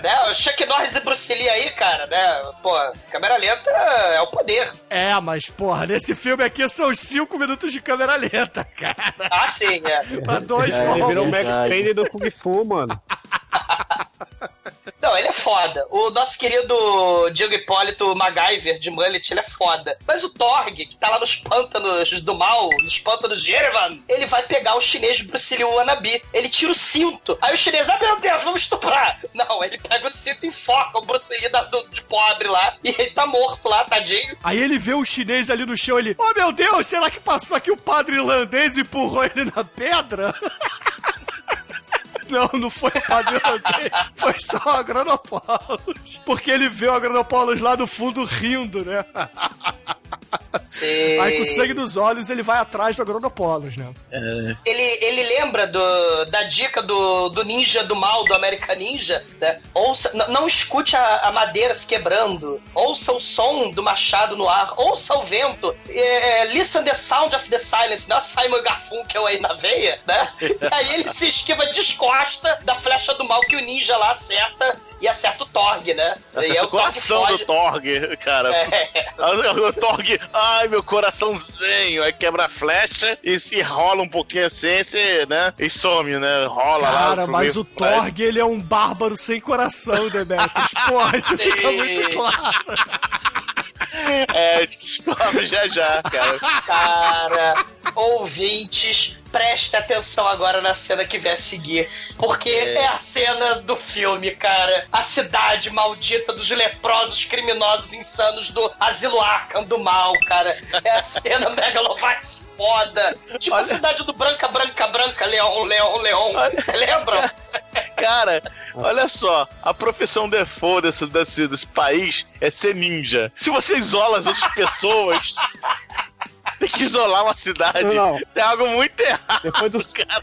né? O Chuck Norris e Bruce Lee aí, cara, né? Porra, câmera lenta é o poder. É, mas porra, nesse filme aqui são cinco minutos de câmera lenta, cara. Ah, sim, é. Pra dois É, ele virou o. Max Payne do Kung Fu, mano. Não, ele é foda. O nosso querido Diego Hipólito MacGyver de Mullet, ele é foda. Mas o Torg, que tá lá nos pântanos do mal, nos pântanos de Erevan, ele vai pegar o chinês Bruce Lee Wannabe. Ele tira o cinto. Aí o chinês, ah, meu Deus, vamos estuprar. Não, ele pega o cinto e enfoca o Bruce Lee da- do- de pobre lá. E ele tá morto lá, tadinho. Aí ele vê o chinês ali no chão, ele, oh meu Deus, será que passou aqui o padre irlandês e empurrou ele na pedra? Não, não foi o padre irlandês, foi só o Agronopolos. Porque ele vê o Agronopolos lá no fundo rindo, né? Sim. Aí com sangue nos olhos ele vai atrás do Agronopolos, né? ele, ele lembra do, da dica do, do ninja do mal, do American Ninja, né? Ouça, não escute a, a madeira se quebrando, ouça o som do machado no ar, ouça o vento, é, é, listen the sound of the silence, não é Simon Garfunkel aí na veia, né? Aí ele se esquiva descosta da flecha do mal que o ninja lá acerta e acerta o Torg, né? e Acerta aí o coração do foge. Torg, cara. É. O Torg, ai meu coraçãozinho, aí quebra a flecha e se rola um pouquinho assim, você, né? E some, né? Rola lá. Cara, mas meio o. Torg, ele é um bárbaro sem coração, Demetrius. Porra, isso fica muito claro. É, descobre já já, cara. Cara, ouvintes, preste atenção agora na cena que vai seguir. Porque é. a cena do filme, cara. A cidade maldita dos leprosos criminosos insanos do Asilo Arkham do Mal, cara. É a cena Megalovax foda. Tipo a cidade do Branca, Branca, Branca, Leão, Leão, Leão. Você lembra? Cara, olha só, a profissão default desse, desse, desse país é ser ninja. Se você isola as outras pessoas, tem que isolar uma cidade. Não, não. Tem algo muito errado. Depois dos, Cara,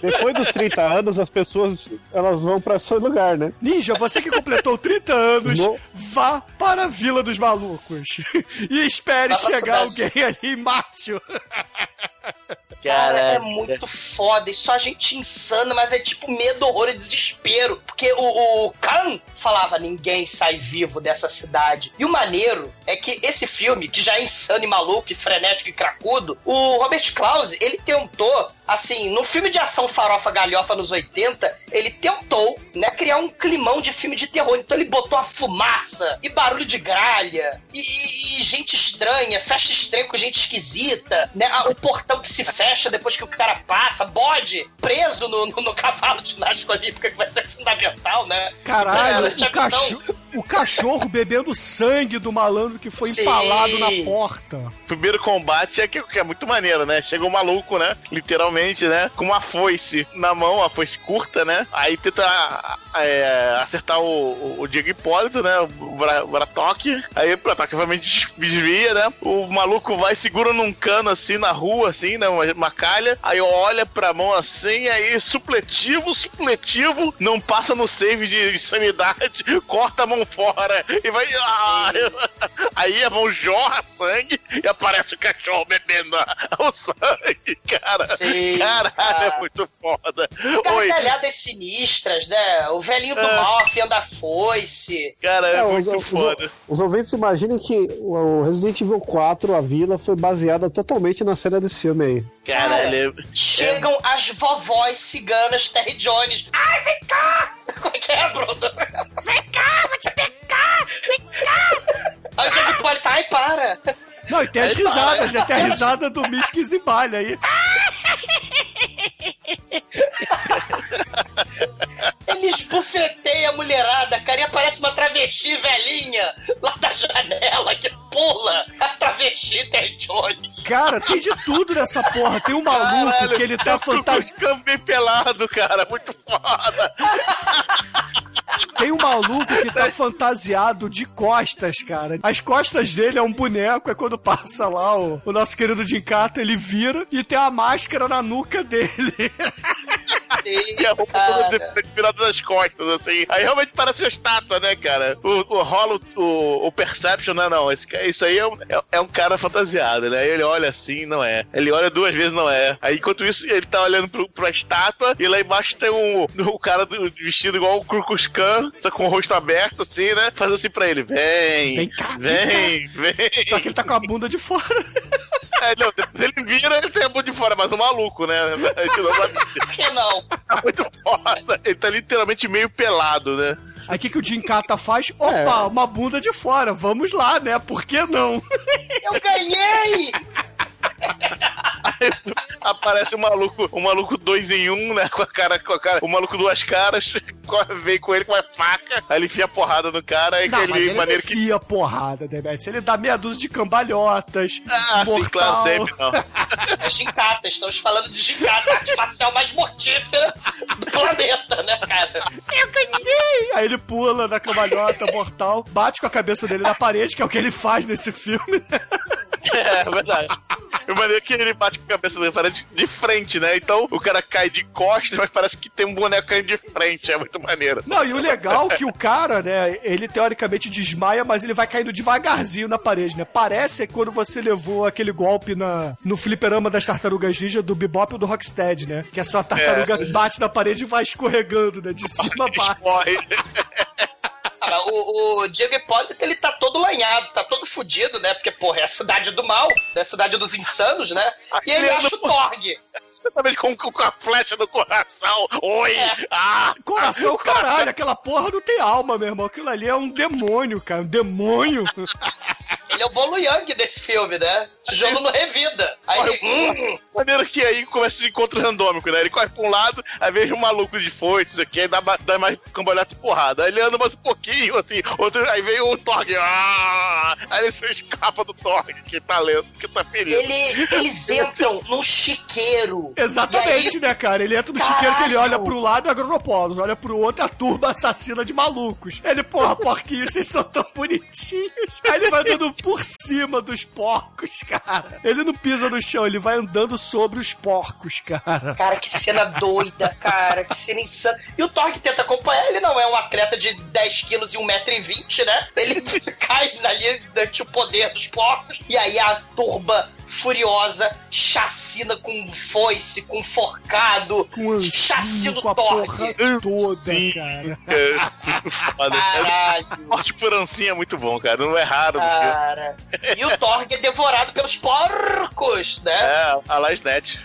depois dos 30 anos, as pessoas elas vão pra esse lugar, né? Ninja, você que completou 30 anos, Não. vá para a Vila dos Malucos. E espere pra chegar cidade. alguém ali em Márcio. Cara, é muito foda. E só gente insana, mas é tipo medo, horror e desespero. Porque o, o Khan falava: ninguém sai vivo dessa cidade. E o maneiro é que esse filme, que já é insano e maluco, e frenético e cracudo, o Robert Klause, ele tentou, assim, no filme de ação farofa galhofa nos 80, ele tentou, né, criar um climão de filme de terror. Então ele botou a fumaça e barulho de gralha e, e- e gente estranha, festa estranha com gente esquisita, né? O portão que se fecha depois que o cara passa, bode preso no, no, no cavalo de ginástica olímpica, que vai ser fundamental, né? Caralho, Então, o, cacho- o cachorro bebendo sangue do malandro que foi Sim. empalado na porta. primeiro combate é que, que é muito maneiro, né? Chega um maluco, né? Literalmente, né? Com uma foice na mão, a foice curta, né? Aí tenta é, acertar o, o, o Diego Hipólito, né? O Bra- o Bratok. Aí o Bratok realmente desvia, né? O maluco vai, segura num cano assim na rua, assim, né? Uma, uma calha. Aí olha pra mão assim, aí supletivo, supletivo, não passa no save de, de sanidade, corta a mão fora e vai. Ah, aí a mão jorra sangue e aparece o cachorro bebendo a- o sangue, cara. Sim, Caralho, cara. é muito foda. Gargalhadas sinistras, né? O velhinho do É. mal afiando a foice. cara, é, É, os, muito os- foda. os ouvintes imaginem que o Resident Evil 4, a vila, foi baseada totalmente na cena desse filme aí. Caralho, é- Chegam as vovós ciganas Terry Jones. Ai, vem cá! Como é que é, Bruno? Vem cá, vou te pegar! Vem cá! Aí o Diego Poli tá, ai, para! Não, e tem as risadas, já tem a risada do Miski Zibalha aí. Ele esbufeteia a mulherada, cara, e aparece uma travesti velhinha lá da janela que pula a travesti Terry Jones. Cara, tem de tudo nessa porra. Tem um maluco Caralho, que ele tá eu tô fantasiado. ficando bem pelado, cara. Muito foda. Tem um maluco que tá fantasiado de costas, cara. As costas dele é um boneco, é quando passa lá o, o nosso querido Jim Carter, ele vira e tem a máscara na nuca dele. Sim, E a roupa toda virada nas costas, assim. Aí realmente parece uma estátua, né, cara? O, o rola o, o, o Perception, não, não. Esse, isso aí é um, é, é um cara fantasiado, né? Aí ele olha assim, não é. Ele olha duas vezes, não é. Aí enquanto isso, ele tá olhando pro, pra estátua e lá embaixo tem um, o cara do- vestido igual o Krukus Khan, só com o rosto aberto, assim, né? Faz assim pra ele: vem, Vem cá, vem, vem. Só que ele tá com a bunda de fora. É, não, depois ele vira, ele tem a bunda de fora, mas o maluco, né? A gente não sabe. Por que não? Tá muito foda. Ele tá literalmente meio pelado, né? Aí o que, que o Jim Kata faz? Opa, uma bunda de fora. Vamos lá, né? Por que não? Eu ganhei! Aí aparece o maluco, o maluco dois em um, né? Com a cara, com a cara, o maluco duas caras, vem com ele com uma faca, aí ele enfia a porrada no cara, Não, mas aquele ele não maneiro que. enfia porrada, Demetrius. Ele dá meia dúzia de cambalhotas. Ah, sim, mortal. claro, sempre não. É gincata, estamos falando de gincata, a arte marcial mais mortífera do planeta, né, cara? Eu ganhei! Aí ele pula na cambalhota mortal, bate com a cabeça dele na parede, que é o que ele faz nesse filme. É, é verdade. O maneiro é que ele bate com a cabeça dele parece de frente, né? Então o cara cai de costas, mas parece que tem um boneco caindo de frente. É muito maneiro. Não, e o legal é que o cara, né, ele teoricamente desmaia, mas ele vai caindo devagarzinho na parede, né? Parece quando você levou aquele golpe na, no fliperama das tartarugas ninja do Bebop ou do Rocksteady, né? Que a sua tartaruga É. bate na parede e vai escorregando, né? De cima a baixo. Cara, o, o Diego Hipólito, ele tá todo lanhado, tá todo fudido, né? Porque, porra, é a cidade do mal, é a cidade dos insanos, né? E ele acha o Torg. Exatamente com, com a flecha no coração. Oi! É. Ah! Coração, caralho, aquela porra não tem alma, meu irmão. Aquilo ali é um demônio, cara. Um demônio. Ele é o Bolo Yang desse filme, né? Tijolo não revida. Aí ele, hum, Maneiro que aí começa de encontro randômico, né? Ele corre pra um lado, aí vejo um maluco de foice, isso aqui, aí dá, dá mais cambalhota e porrada. Aí ele anda mais um pouquinho, assim, outro, aí vem o Torg, ah! aí ele só escapa do Torg, que tá lento, que tá ferido. ele, eles entram num chiqueiro. Exatamente, aí- né, cara? Ele entra no Caralho! chiqueiro que ele olha pro lado e Agronopolos, olha pro outro é a turma assassina de malucos. Ele, porra, porquinhos, vocês são tão bonitinhos. Aí ele vai andando por cima dos porcos, cara. Ele não pisa no chão, ele vai andando sobre os porcos, cara. Cara, que cena doida, cara, que cena insana. E o Thor que tenta acompanhar, ele não é um atleta de 10 quilos e 1,20m, né? Ele cai ali ante o poder dos porcos. E aí a turba furiosa, chacina com foice, com forcado, Com ancinho, chacina com a Thor. porra toda, Sim. cara. É. Caralho. Morte por ancinha é muito bom, cara. Não é raro filme. Cara. E o Torg é devorado pelos porcos, né? É, a Lasnet.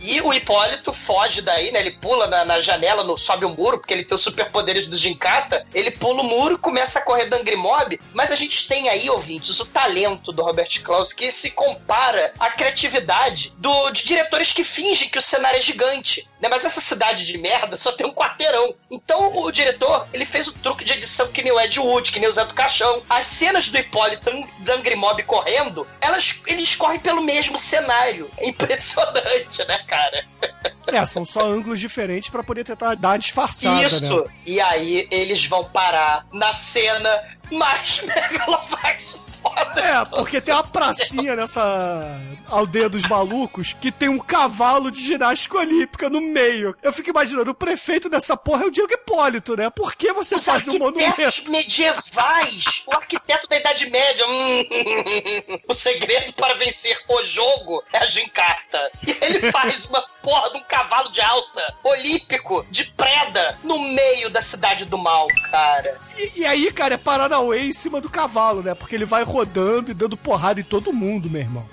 E o Hipólito foge daí, né? Ele pula na, na janela, no- sobe o muro, porque ele tem os superpoderes do Ginkata. Ele pula o muro e começa a correr do Angry Mob. Mas a gente tem aí, ouvintes, o talento do Robert Klaus que se compara à criatividade do, de diretores que fingem que o cenário é gigante. Né? Mas essa cidade de merda só tem um quarteirão. Então o diretor, ele fez o truque de edição que nem o Ed Wood, que nem o Zé do Caixão. As cenas do Hipólito Angry Mob correndo, elas, eles correm pelo mesmo cenário. É impressionante, né, cara? É, são só ângulos diferentes pra poder tentar dar disfarçada, Isso. né? E aí eles vão parar na cena mais megalovax foda. É, porque tem uma pracinha nessa aldeia dos malucos que tem um cavalo de ginástica olímpica no meio. Eu fico imaginando, o prefeito dessa porra é o Diego Hipólito, né? Por que você Os faz um arquitetos monumento? medievais, o arquiteto da Idade Média. hum, o segredo para vencer o jogo é a gincata. E ele faz uma porra de um cavalo de alça olímpico de preda no meio da cidade do mal, cara. E, e aí, cara, é Paranauê em cima do cavalo, né? Porque ele vai rodando e dando porrada em todo mundo, meu irmão.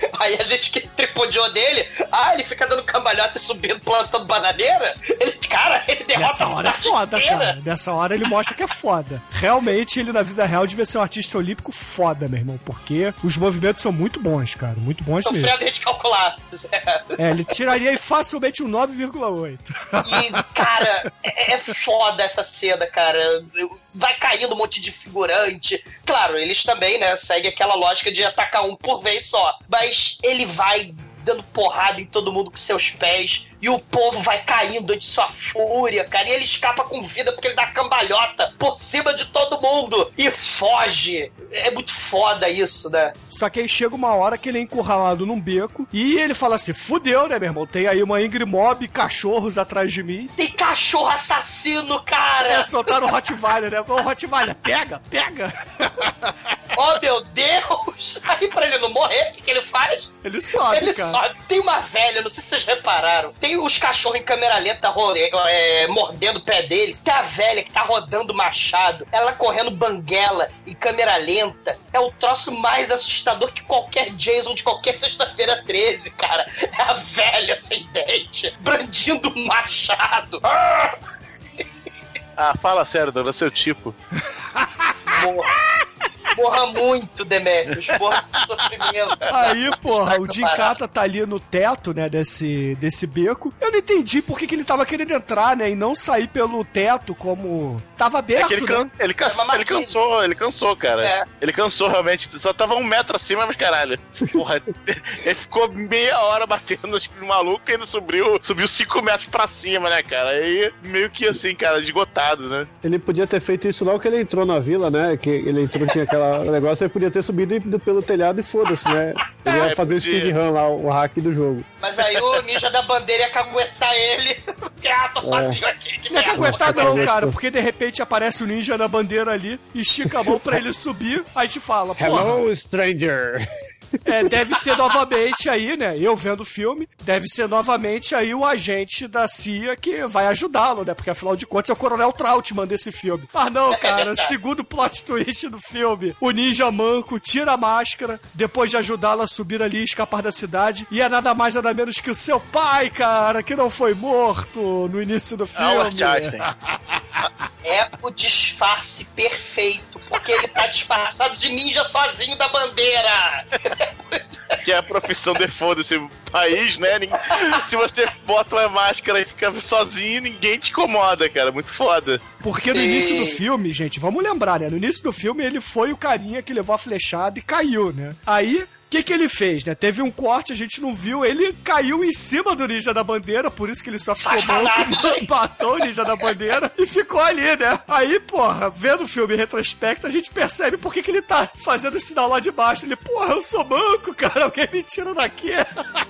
Aí a gente que tripudiou dele, ah, ele fica dando cambalhota e subindo, plantando bananeira. Ele, cara, ele derrota Nessa hora é foda, inteira. cara. Nessa hora ele mostra que é foda. Realmente, ele na vida real devia ser um artista olímpico foda, meu irmão. Porque os movimentos são muito bons, cara. Muito bons mesmo. Sofriamente calculados. É. É, ele tiraria aí facilmente um 9,8. E, cara, é, é foda essa cena, cara. Vai caindo um monte de figurante. Claro, eles também, né, seguem aquela lógica de atacar um por vez só. Mas ele vai dando porrada em todo mundo com seus pés. E o povo vai caindo de sua fúria, cara. E ele escapa com vida porque ele dá cambalhota por cima de todo mundo e foge. É muito foda isso, né? Só que aí chega uma hora que ele é encurralado num beco e ele fala assim: fudeu, né, meu irmão? Tem aí uma Ingrid Mob, cachorros atrás de mim. Tem cachorro assassino, cara! É, soltaram o Rottweiler, né? Ô, Rottweiler, pega, pega! Oh, meu Deus! Aí pra ele não morrer, o que, que ele faz? Ele sobe, Ele cara. sobe. Tem uma velha, não sei se vocês repararam. Tem os cachorros em câmera lenta é, mordendo o pé dele. Tem a velha que tá rodando machado. Ela correndo banguela em câmera lenta. É o troço mais assustador que qualquer Jason de qualquer sexta-feira 13, cara. É a velha sem dente, brandindo machado. Ah! Ah, fala sério, Douglas, seu tipo. Morra, morra muito, Demetrius. Morra com sofrimento. Aí, porra, o Jim. Cata tá ali no teto, né, desse, desse beco. Eu não entendi por que, que ele tava querendo entrar, né, e não sair pelo teto como... Tava É aberto, que ele, né? can- ele, can- É ele cansou, ele cansou, cara. É. Ele cansou realmente. Só tava um metro acima, mas caralho. Porra, ele ficou meia hora batendo no maluco e ainda subiu, subiu cinco metros pra cima, né, cara? Aí meio que assim, cara, esgotado, né? Ele podia ter feito isso logo que ele entrou na vila, né? Que ele entrou, tinha aquela negócio, ele podia ter subido e ido pelo telhado e foda-se, né? Ele ia É, fazer o speedrun lá, o hack do jogo. Mas aí o ninja da bandeira ia caguetar ele. Porque, ah, tô sozinho aqui. Que Não é merda. aguentar Nossa, não, cara. cara, porque de repente aparece o ninja na bandeira ali, estica a mão pra ele subir, aí te fala, porra, Hello, stranger! É, deve ser novamente aí, né, eu vendo o filme, deve ser novamente aí o agente da CIA que vai ajudá-lo, né, porque afinal de contas é o Coronel Trautmann desse filme. Mas não, cara, segundo plot twist do filme, o ninja manco tira a máscara, depois de ajudá-la a subir ali e escapar da cidade, e é nada mais nada menos que o seu pai, cara, que não foi morto no início do filme. É o disfarce perfeito. Porque ele tá disfarçado de ninja sozinho da bandeira. Que é a profissão default desse país, né? Se você bota uma máscara e fica sozinho, ninguém te incomoda, cara. Muito foda. Porque no Sim. início do filme, gente, vamos lembrar, né? No início do filme ele foi o carinha que levou a flechada e caiu, né? Aí. O que, que ele fez, né? Teve um corte, a gente não viu, ele caiu em cima do Ninja da Bandeira, por isso que ele só ficou manco, matou o Ninja da Bandeira e ficou ali, né? Aí, porra, vendo o filme em retrospecto, a gente percebe por que, que ele tá fazendo o sinal lá de baixo. Ele, porra, eu sou manco, cara, alguém me tira daqui.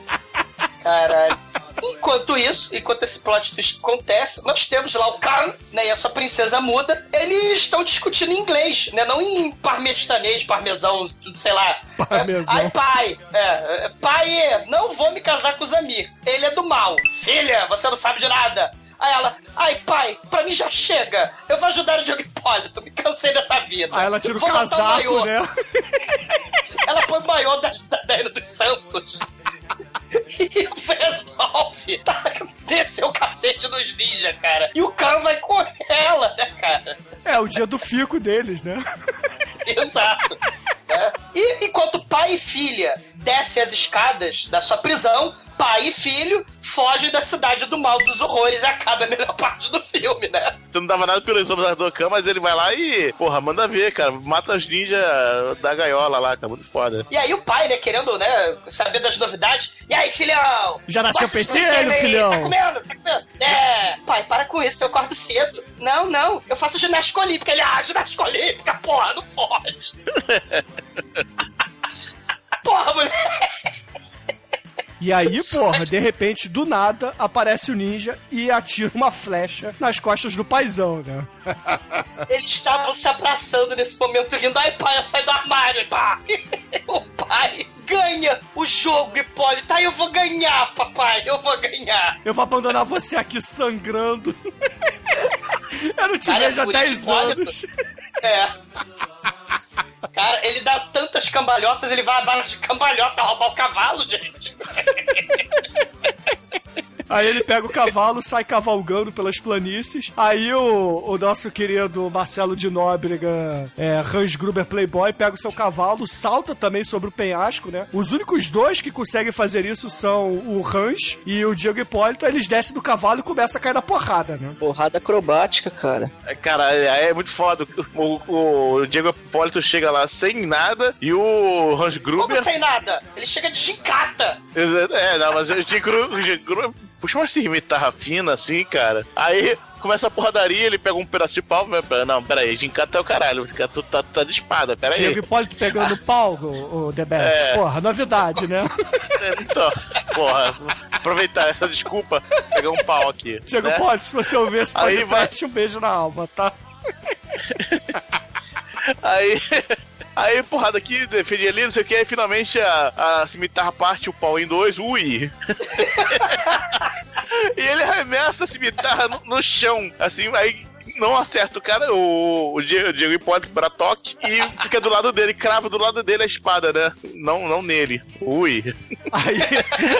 Caralho. Enquanto isso, enquanto esse plot twist acontece, nós temos lá o Khan, né, e a sua princesa muda, eles estão discutindo em inglês, né, não em parmestanês, parmesão, sei lá. Parmesão. Ai, pai, é, é, pai, não vou me casar com o Zamir, ele é do mal. Filha, você não sabe de nada. Aí ela, ai pai, pra mim já chega. Eu vou ajudar o Diogo Hipólito, me cansei dessa vida. Aí ela tira o Vou casaco, maiô. né? Ela põe o maiô da, da Diana dos Santos. E resolve tá, descer o cacete dos ninjas, cara. E o Khan vai com ela, né, cara? É o dia do fico deles, né? Exato. né? E enquanto pai e filha descem as escadas da sua prisão, pai e filho fogem da cidade do mal dos horrores e acaba a melhor parte do filme, né? Você não dava nada pelos homens do Khan, mas ele vai lá e, porra, manda ver, cara. Mata os ninjas da gaiola lá, cara. Muito foda. E aí o pai, né, querendo, né, saber das novidades. E aí, filhão? Já nasceu pentelho, filhão? Tá comendo? Tá comendo? É, pai, para com isso, eu acordo cedo. Não, não, eu faço ginástica olímpica. Ele, ah, ginástica olímpica, porra, não fode. porra, mulher. E aí, porra, de repente, do nada, aparece o ninja e atira uma flecha nas costas do paizão, né? Eles estavam se abraçando nesse momento, rindo. Ai, pai, eu saio do armário, pá. o pai ganha o jogo, Hipólito. Ai, eu vou ganhar, papai, eu vou ganhar. Eu vou abandonar você aqui sangrando. Eu não te Cara, é vejo há fúria de 10 Hipólito. anos. É. Cara, ele dá tantas cambalhotas, ele vai a bala de cambalhota roubar o cavalo, gente. Aí ele pega o cavalo, sai cavalgando pelas planícies. Aí o, o nosso querido Marcelo de Nóbrega, é, Hans Gruber Playboy, pega o seu cavalo, salta também sobre o penhasco, né? Os únicos dois que conseguem fazer isso são o Hans e o Diego Hipólito. Eles descem do cavalo e começam a cair na porrada, né? Porrada acrobática, cara. É, Cara, aí é muito foda. O, o Diego Hipólito chega lá sem nada e o Hans Gruber. Como sem nada? Ele chega de chicata. É, não, mas o Diego o Diego Gruber puxa uma guitarra fina assim, cara. Aí começa a porradaria, ele pega um pedaço de pau. Não, peraí, Gincata é o caralho. O Gincata tá, tá de espada, peraí. Diego Hipólito pegando pau, o, o. É. Porra, novidade, né? Então, porra, aproveitar essa desculpa, pegar um pau aqui. Diego né? Hipólito, se você ouvir esse podcast, um beijo na alma, tá? Aí. Aí, porrada aqui, defende ali, não sei o que, aí finalmente a, a cimitarra parte o pau em dois, ui. e ele arremessa a cimitarra no, no chão, assim, aí não acerta o cara, o, o Diego, o Diego Hipólito para toque e fica do lado dele, crava do lado dele a espada, né? Não, não nele. Ui. Aí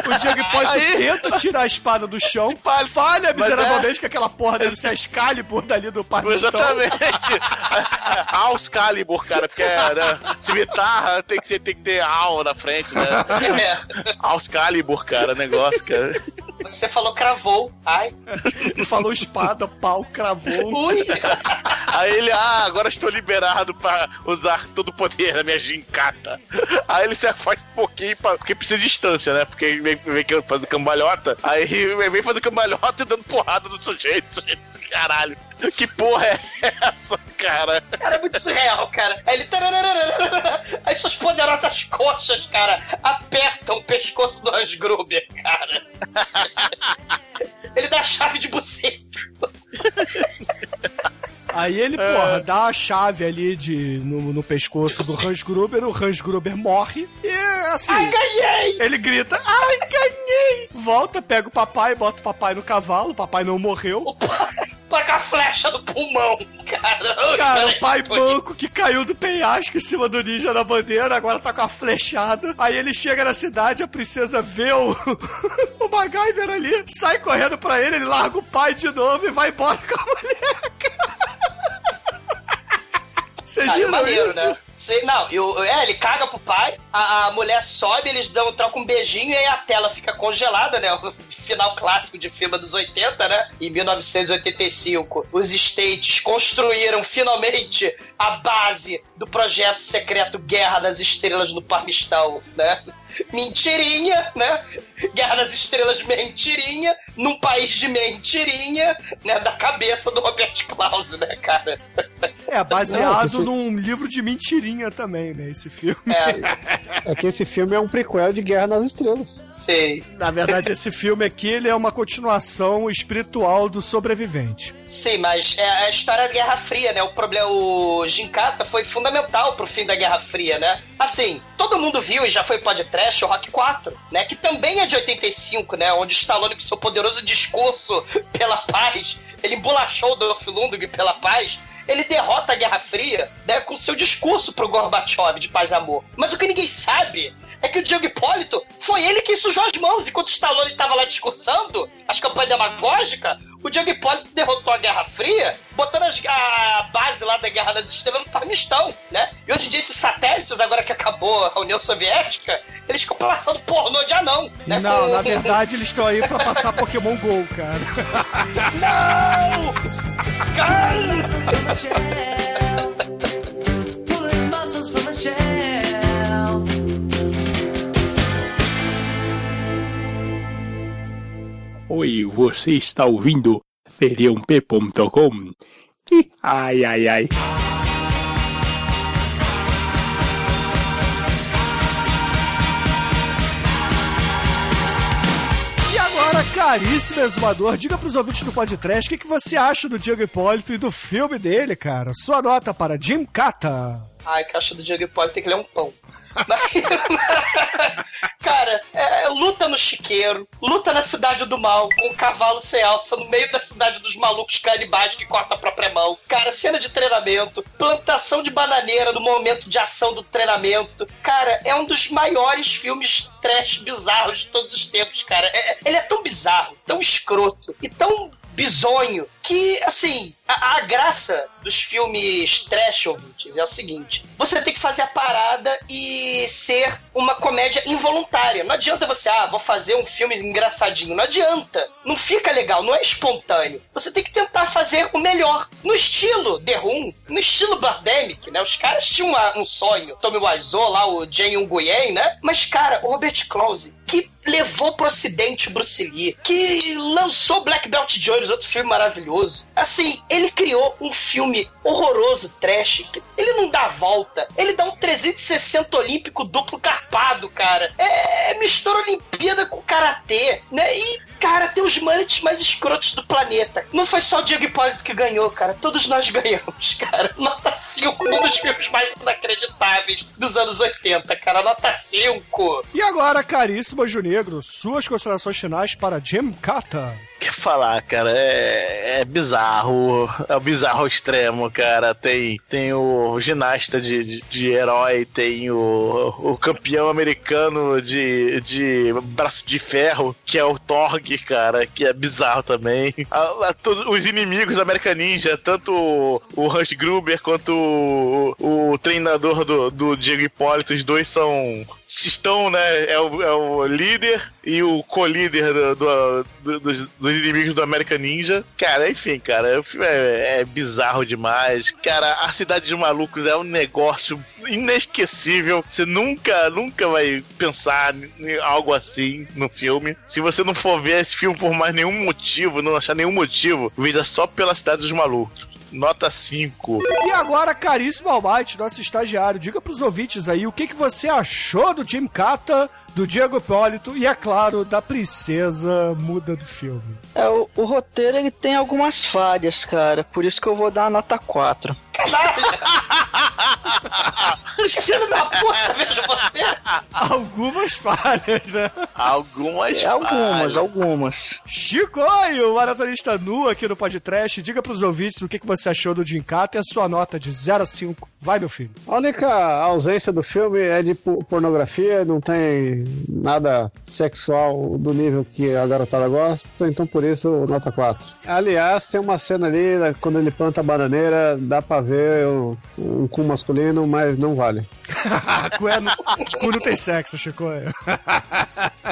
o Diego Hipólito Aí- tenta tirar a espada do chão, Falha. falha miseravelmente que aquela porra deve ser a Excalibur dali do Parmistão. Exatamente. Aos Calibur, cara, porque é, né, cimitarra tem que, ser, tem que ter Al na frente, né? É. Aos Calibur, cara, negócio, cara. Você falou cravou. Ai. Falou espada, pau, cravou. Aí ele, ah, agora estou liberado pra usar todo o poder da minha gincata. Aí ele se afasta um pouquinho, pra, porque precisa de distância, né? Porque ele vem, vem fazendo cambalhota. Aí vem fazendo cambalhota e dando porrada no sujeito. Caralho, que porra é essa, cara? Cara, é muito surreal, cara. Aí ele. Aí suas poderosas coxas, cara, apertam o pescoço do Hans Gruber, cara. Ele dá a chave de buceta. Aí ele, porra, dá a chave ali de, no, no pescoço do Hans Gruber, o Hans Gruber morre e assim. Ai, ganhei! Ele grita, ai, ganhei! Volta, pega o papai, bota o papai no cavalo, o papai não morreu. O pai Paga a flecha no pulmão, cara. Cara, o pai tô- banco que caiu do penhasco em cima do ninja da bandeira, agora tá com a flechada. Aí ele chega na cidade, a princesa vê o, o MacGyver ali, sai correndo pra ele, ele larga o pai de novo e vai embora com a mulher. Vocês Cara, é viram maneiro, isso? né? Sei, não, eu, é, ele caga pro pai, a, a mulher sobe, eles dão, trocam um beijinho e aí a tela fica congelada, né? O final clássico de filme dos 80, né? Em 1985, os States construíram finalmente a base do projeto secreto Guerra das Estrelas no Parmistão, né? Mentirinha, né? Guerra das Estrelas mentirinha, num país de mentirinha, né? Da cabeça do Robert Klaus, né, cara? É, baseado Não, esse- num livro de mentirinha também, né? Esse filme. É, É que esse filme é um prequel de Guerra nas Estrelas. sei. Na verdade, esse filme aqui ele é uma continuação espiritual do sobrevivente. Sim, mas é a história da Guerra Fria, né? O problema, o Gincata foi fundamental pro fim da Guerra Fria, né? Assim, todo mundo viu e já foi podcast o Rock 4, né? Que também é de 85, né? Onde Stallone, com seu poderoso discurso pela paz, ele embolachou o Dolph Lundgren pela paz. Ele derrota a Guerra Fria, né? Com seu discurso pro Gorbachev de paz e amor. Mas o que ninguém sabe é que o Diego Hipólito foi ele que sujou as mãos enquanto Stallone tava lá discursando as campanhas demagógicas. O Diego Hipólito derrotou a Guerra Fria, botando as- a base lá da Guerra das Estrelas no Parmistão, né? E hoje em dia esses satélites, agora que acabou a União Soviética, eles ficam passando pornô de anão, né? Não, Com- na verdade eles estão aí pra passar Pokémon GO, cara. Não! Cara! Oi, você está ouvindo feriump.com? Ai, ai, ai. E agora, caríssimo exumador, diga pros ouvintes do podcast o que, que você acha do Diego Hipólito e do filme dele, cara. Sua nota para Jim Cata. Ai, caixa do Diego Hipólito tem que ler um pão. Cara, é, luta no chiqueiro, luta na cidade do mal, com o cavalo sem alça, no meio da cidade dos malucos canibais que corta a própria mão. Cara, cena de treinamento, plantação de bananeira no momento de ação do treinamento. Cara, é um dos maiores filmes trash bizarros de todos os tempos, cara. É- ele é tão bizarro, tão escroto e tão bizonho que, assim, a, a graça dos filmes trash, ouvintes, é o seguinte: você tem que fazer a parada e ser uma comédia involuntária. Não adianta você, ah, vou fazer um filme engraçadinho. Não adianta. Não fica legal, não é espontâneo. Você tem que tentar fazer o melhor. No estilo The Room, no estilo Birdemic, né? Os caras tinham uma- um sonho. Tommy Wiseau, lá, o Jane Nguyen, né? Mas, cara, o Robert Close, que levou pro ocidente Bruce Lee, que lançou Black Belt Jones, outro filme maravilhoso. Assim, ele criou um filme horroroso, trash, que ele não dá volta. Ele dá um 360 olímpico duplo carpado, cara. É, mistura Olimpíada com Karatê, né? E, cara, tem os mullets mais escrotos do planeta. Não foi só o Diego Hipólito que ganhou, cara. Todos nós ganhamos, cara. Nota 5, um dos filmes mais inacreditáveis dos anos 80, cara. Nota 5. E agora, caríssimo Anjo Negro, suas considerações finais para Jim Carter. Que falar, cara? É, é bizarro. É o bizarro extremo, cara. Tem, tem o ginasta de, de, de herói, tem o, o campeão americano de, de braço de ferro, que é o Torg, cara, que é bizarro também. A- a- todos os inimigos da Ninja, tanto o, o Hans Gruber quanto o, o treinador do, do Diego Hipólito, os dois são. Estão, né? É o, é o líder e o co-líder do- do- do- dos, dos inimigos do American Ninja. Cara, enfim, cara, o filme é, é bizarro demais. Cara, a Cidade de Malucos é um negócio inesquecível. Você nunca, nunca vai pensar em algo assim no filme. Se você não for ver esse filme por mais nenhum motivo, não achar nenhum motivo, veja só pela Cidade dos Malucos. Nota 5. E agora, caríssimo Almighty, nosso estagiário, diga pros ouvintes aí o que, que você achou do Jim Carter, do Diego Hipólito e, é claro, da princesa muda do filme. É, o, o roteiro ele tem algumas falhas, cara. Por isso que eu vou dar a nota 4. Filho da puta, vejo você. Algumas falhas, né? Algumas É, algumas, falhas. algumas. Chicoio, maratonista nu aqui no podcast. Diga pros ouvintes o que, que você achou do Jim Carter e a sua nota de 0 a 5. Vai, meu filho. A única ausência do filme é de po- pornografia, não tem nada sexual do nível que a garotada gosta, então por isso nota 4. Aliás, tem uma cena ali, né, quando ele planta a bananeira, dá pra ver o- um cu masculino, mas não vale. cu, é cu não tem sexo, Chicoio.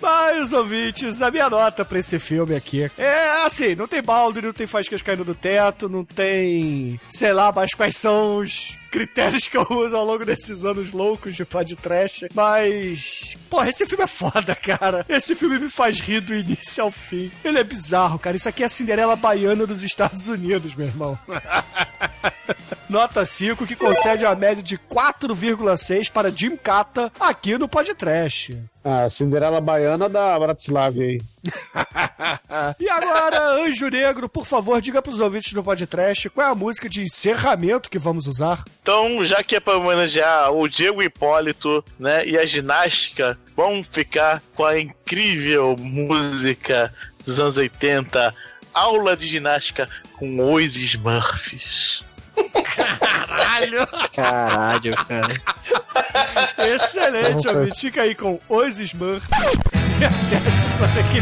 Mas, ouvintes, a minha nota pra esse filme aqui é assim: não tem balde, não tem faíscas caindo do teto, não tem. sei lá, mas quais são os critérios que eu uso ao longo desses anos loucos de pod trash. Mas. Porra, esse filme é foda, cara. Esse filme me faz rir do início ao fim. Ele é bizarro, cara. Isso aqui é a Cinderela Baiana dos Estados Unidos, meu irmão. Nota 5, que concede a média de 4,6 para Jim Cata aqui no podcast. A Cinderela Baiana da Bratislava aí. E agora, Anjo Negro, por favor, diga pros ouvintes do podcast qual é a música de encerramento que vamos usar. Então, já que é pra homenagear o Diego Hipólito, né, e a ginástica, vamos ficar com a incrível música dos anos 80, Aula de Ginástica com os Smurfs. Caralho! Caralho, cara. Excelente, ouvinte. Fica aí com os Smurfs. E até semana que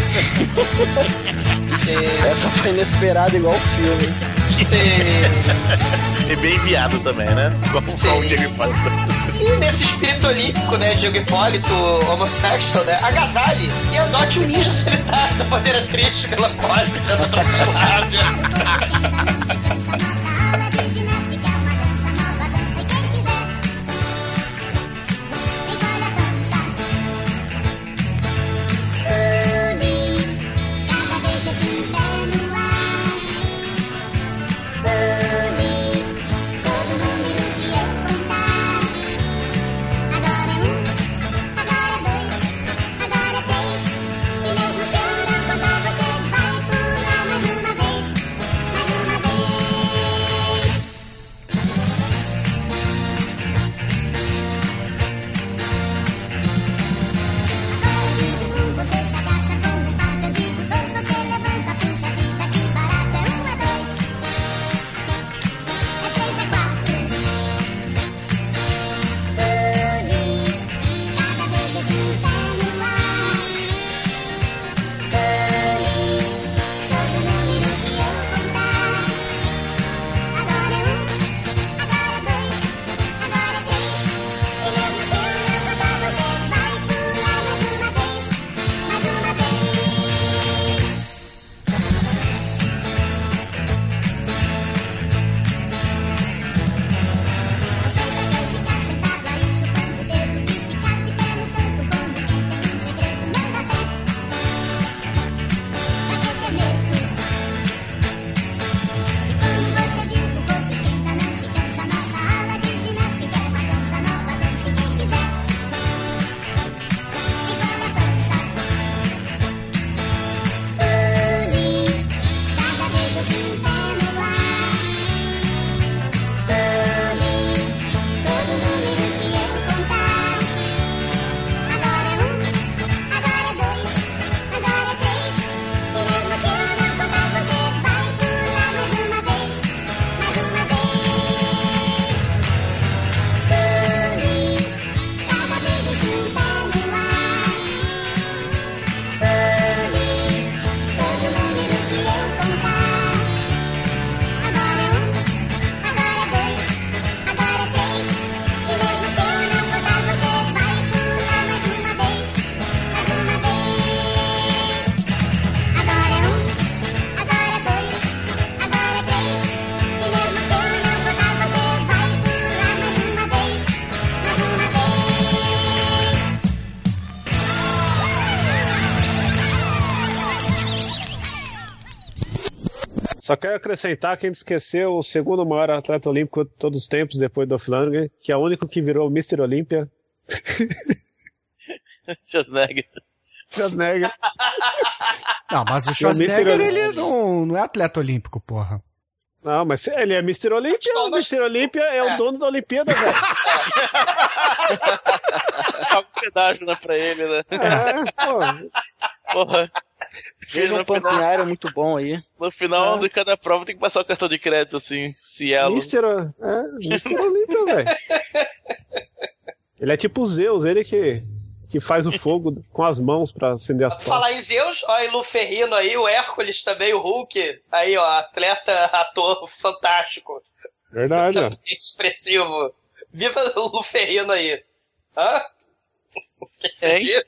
vem. Essa foi inesperada igual o filme. Você... E bem enviado também, né? Igual Sim. o Diego Hipólito. E nesse espírito olímpico, né, Diego Hipólito, homossexual, né, agasalhe e adote um ninja solitário da maneira triste, melancólica, da Bratislávia. Quero acrescentar que a gente esqueceu o segundo maior atleta olímpico de todos os tempos, depois do Flanagan, que é o único que virou Mr. Olímpia. Schwarzenegger. Schwarzenegger. Não, mas o. Schwarzenegger, Olímpia. ele não, não é atleta olímpico, porra. Não, mas ele é Mr. Olímpia, o Mr. Olímpia é, o dono da Olimpíada, velho. Paga um pedágio, né, pra ele, né? É, pô. Porra. Veja um no, pumping final, iron muito bom aí. no final É. de cada prova tem que passar o cartão de crédito, assim, Cielo. Mr. O- É, Mr. Olímpia, velho. Ele é tipo o Zeus, ele que, que faz o fogo com as mãos pra acender as falar em Zeus, ó, aí Lu Ferrino aí, o Hércules também, o Hulk. Aí, ó, atleta, ator fantástico. Verdade, ó. Expressivo. Viva o Lu Ferrino aí. Hã? O que que você?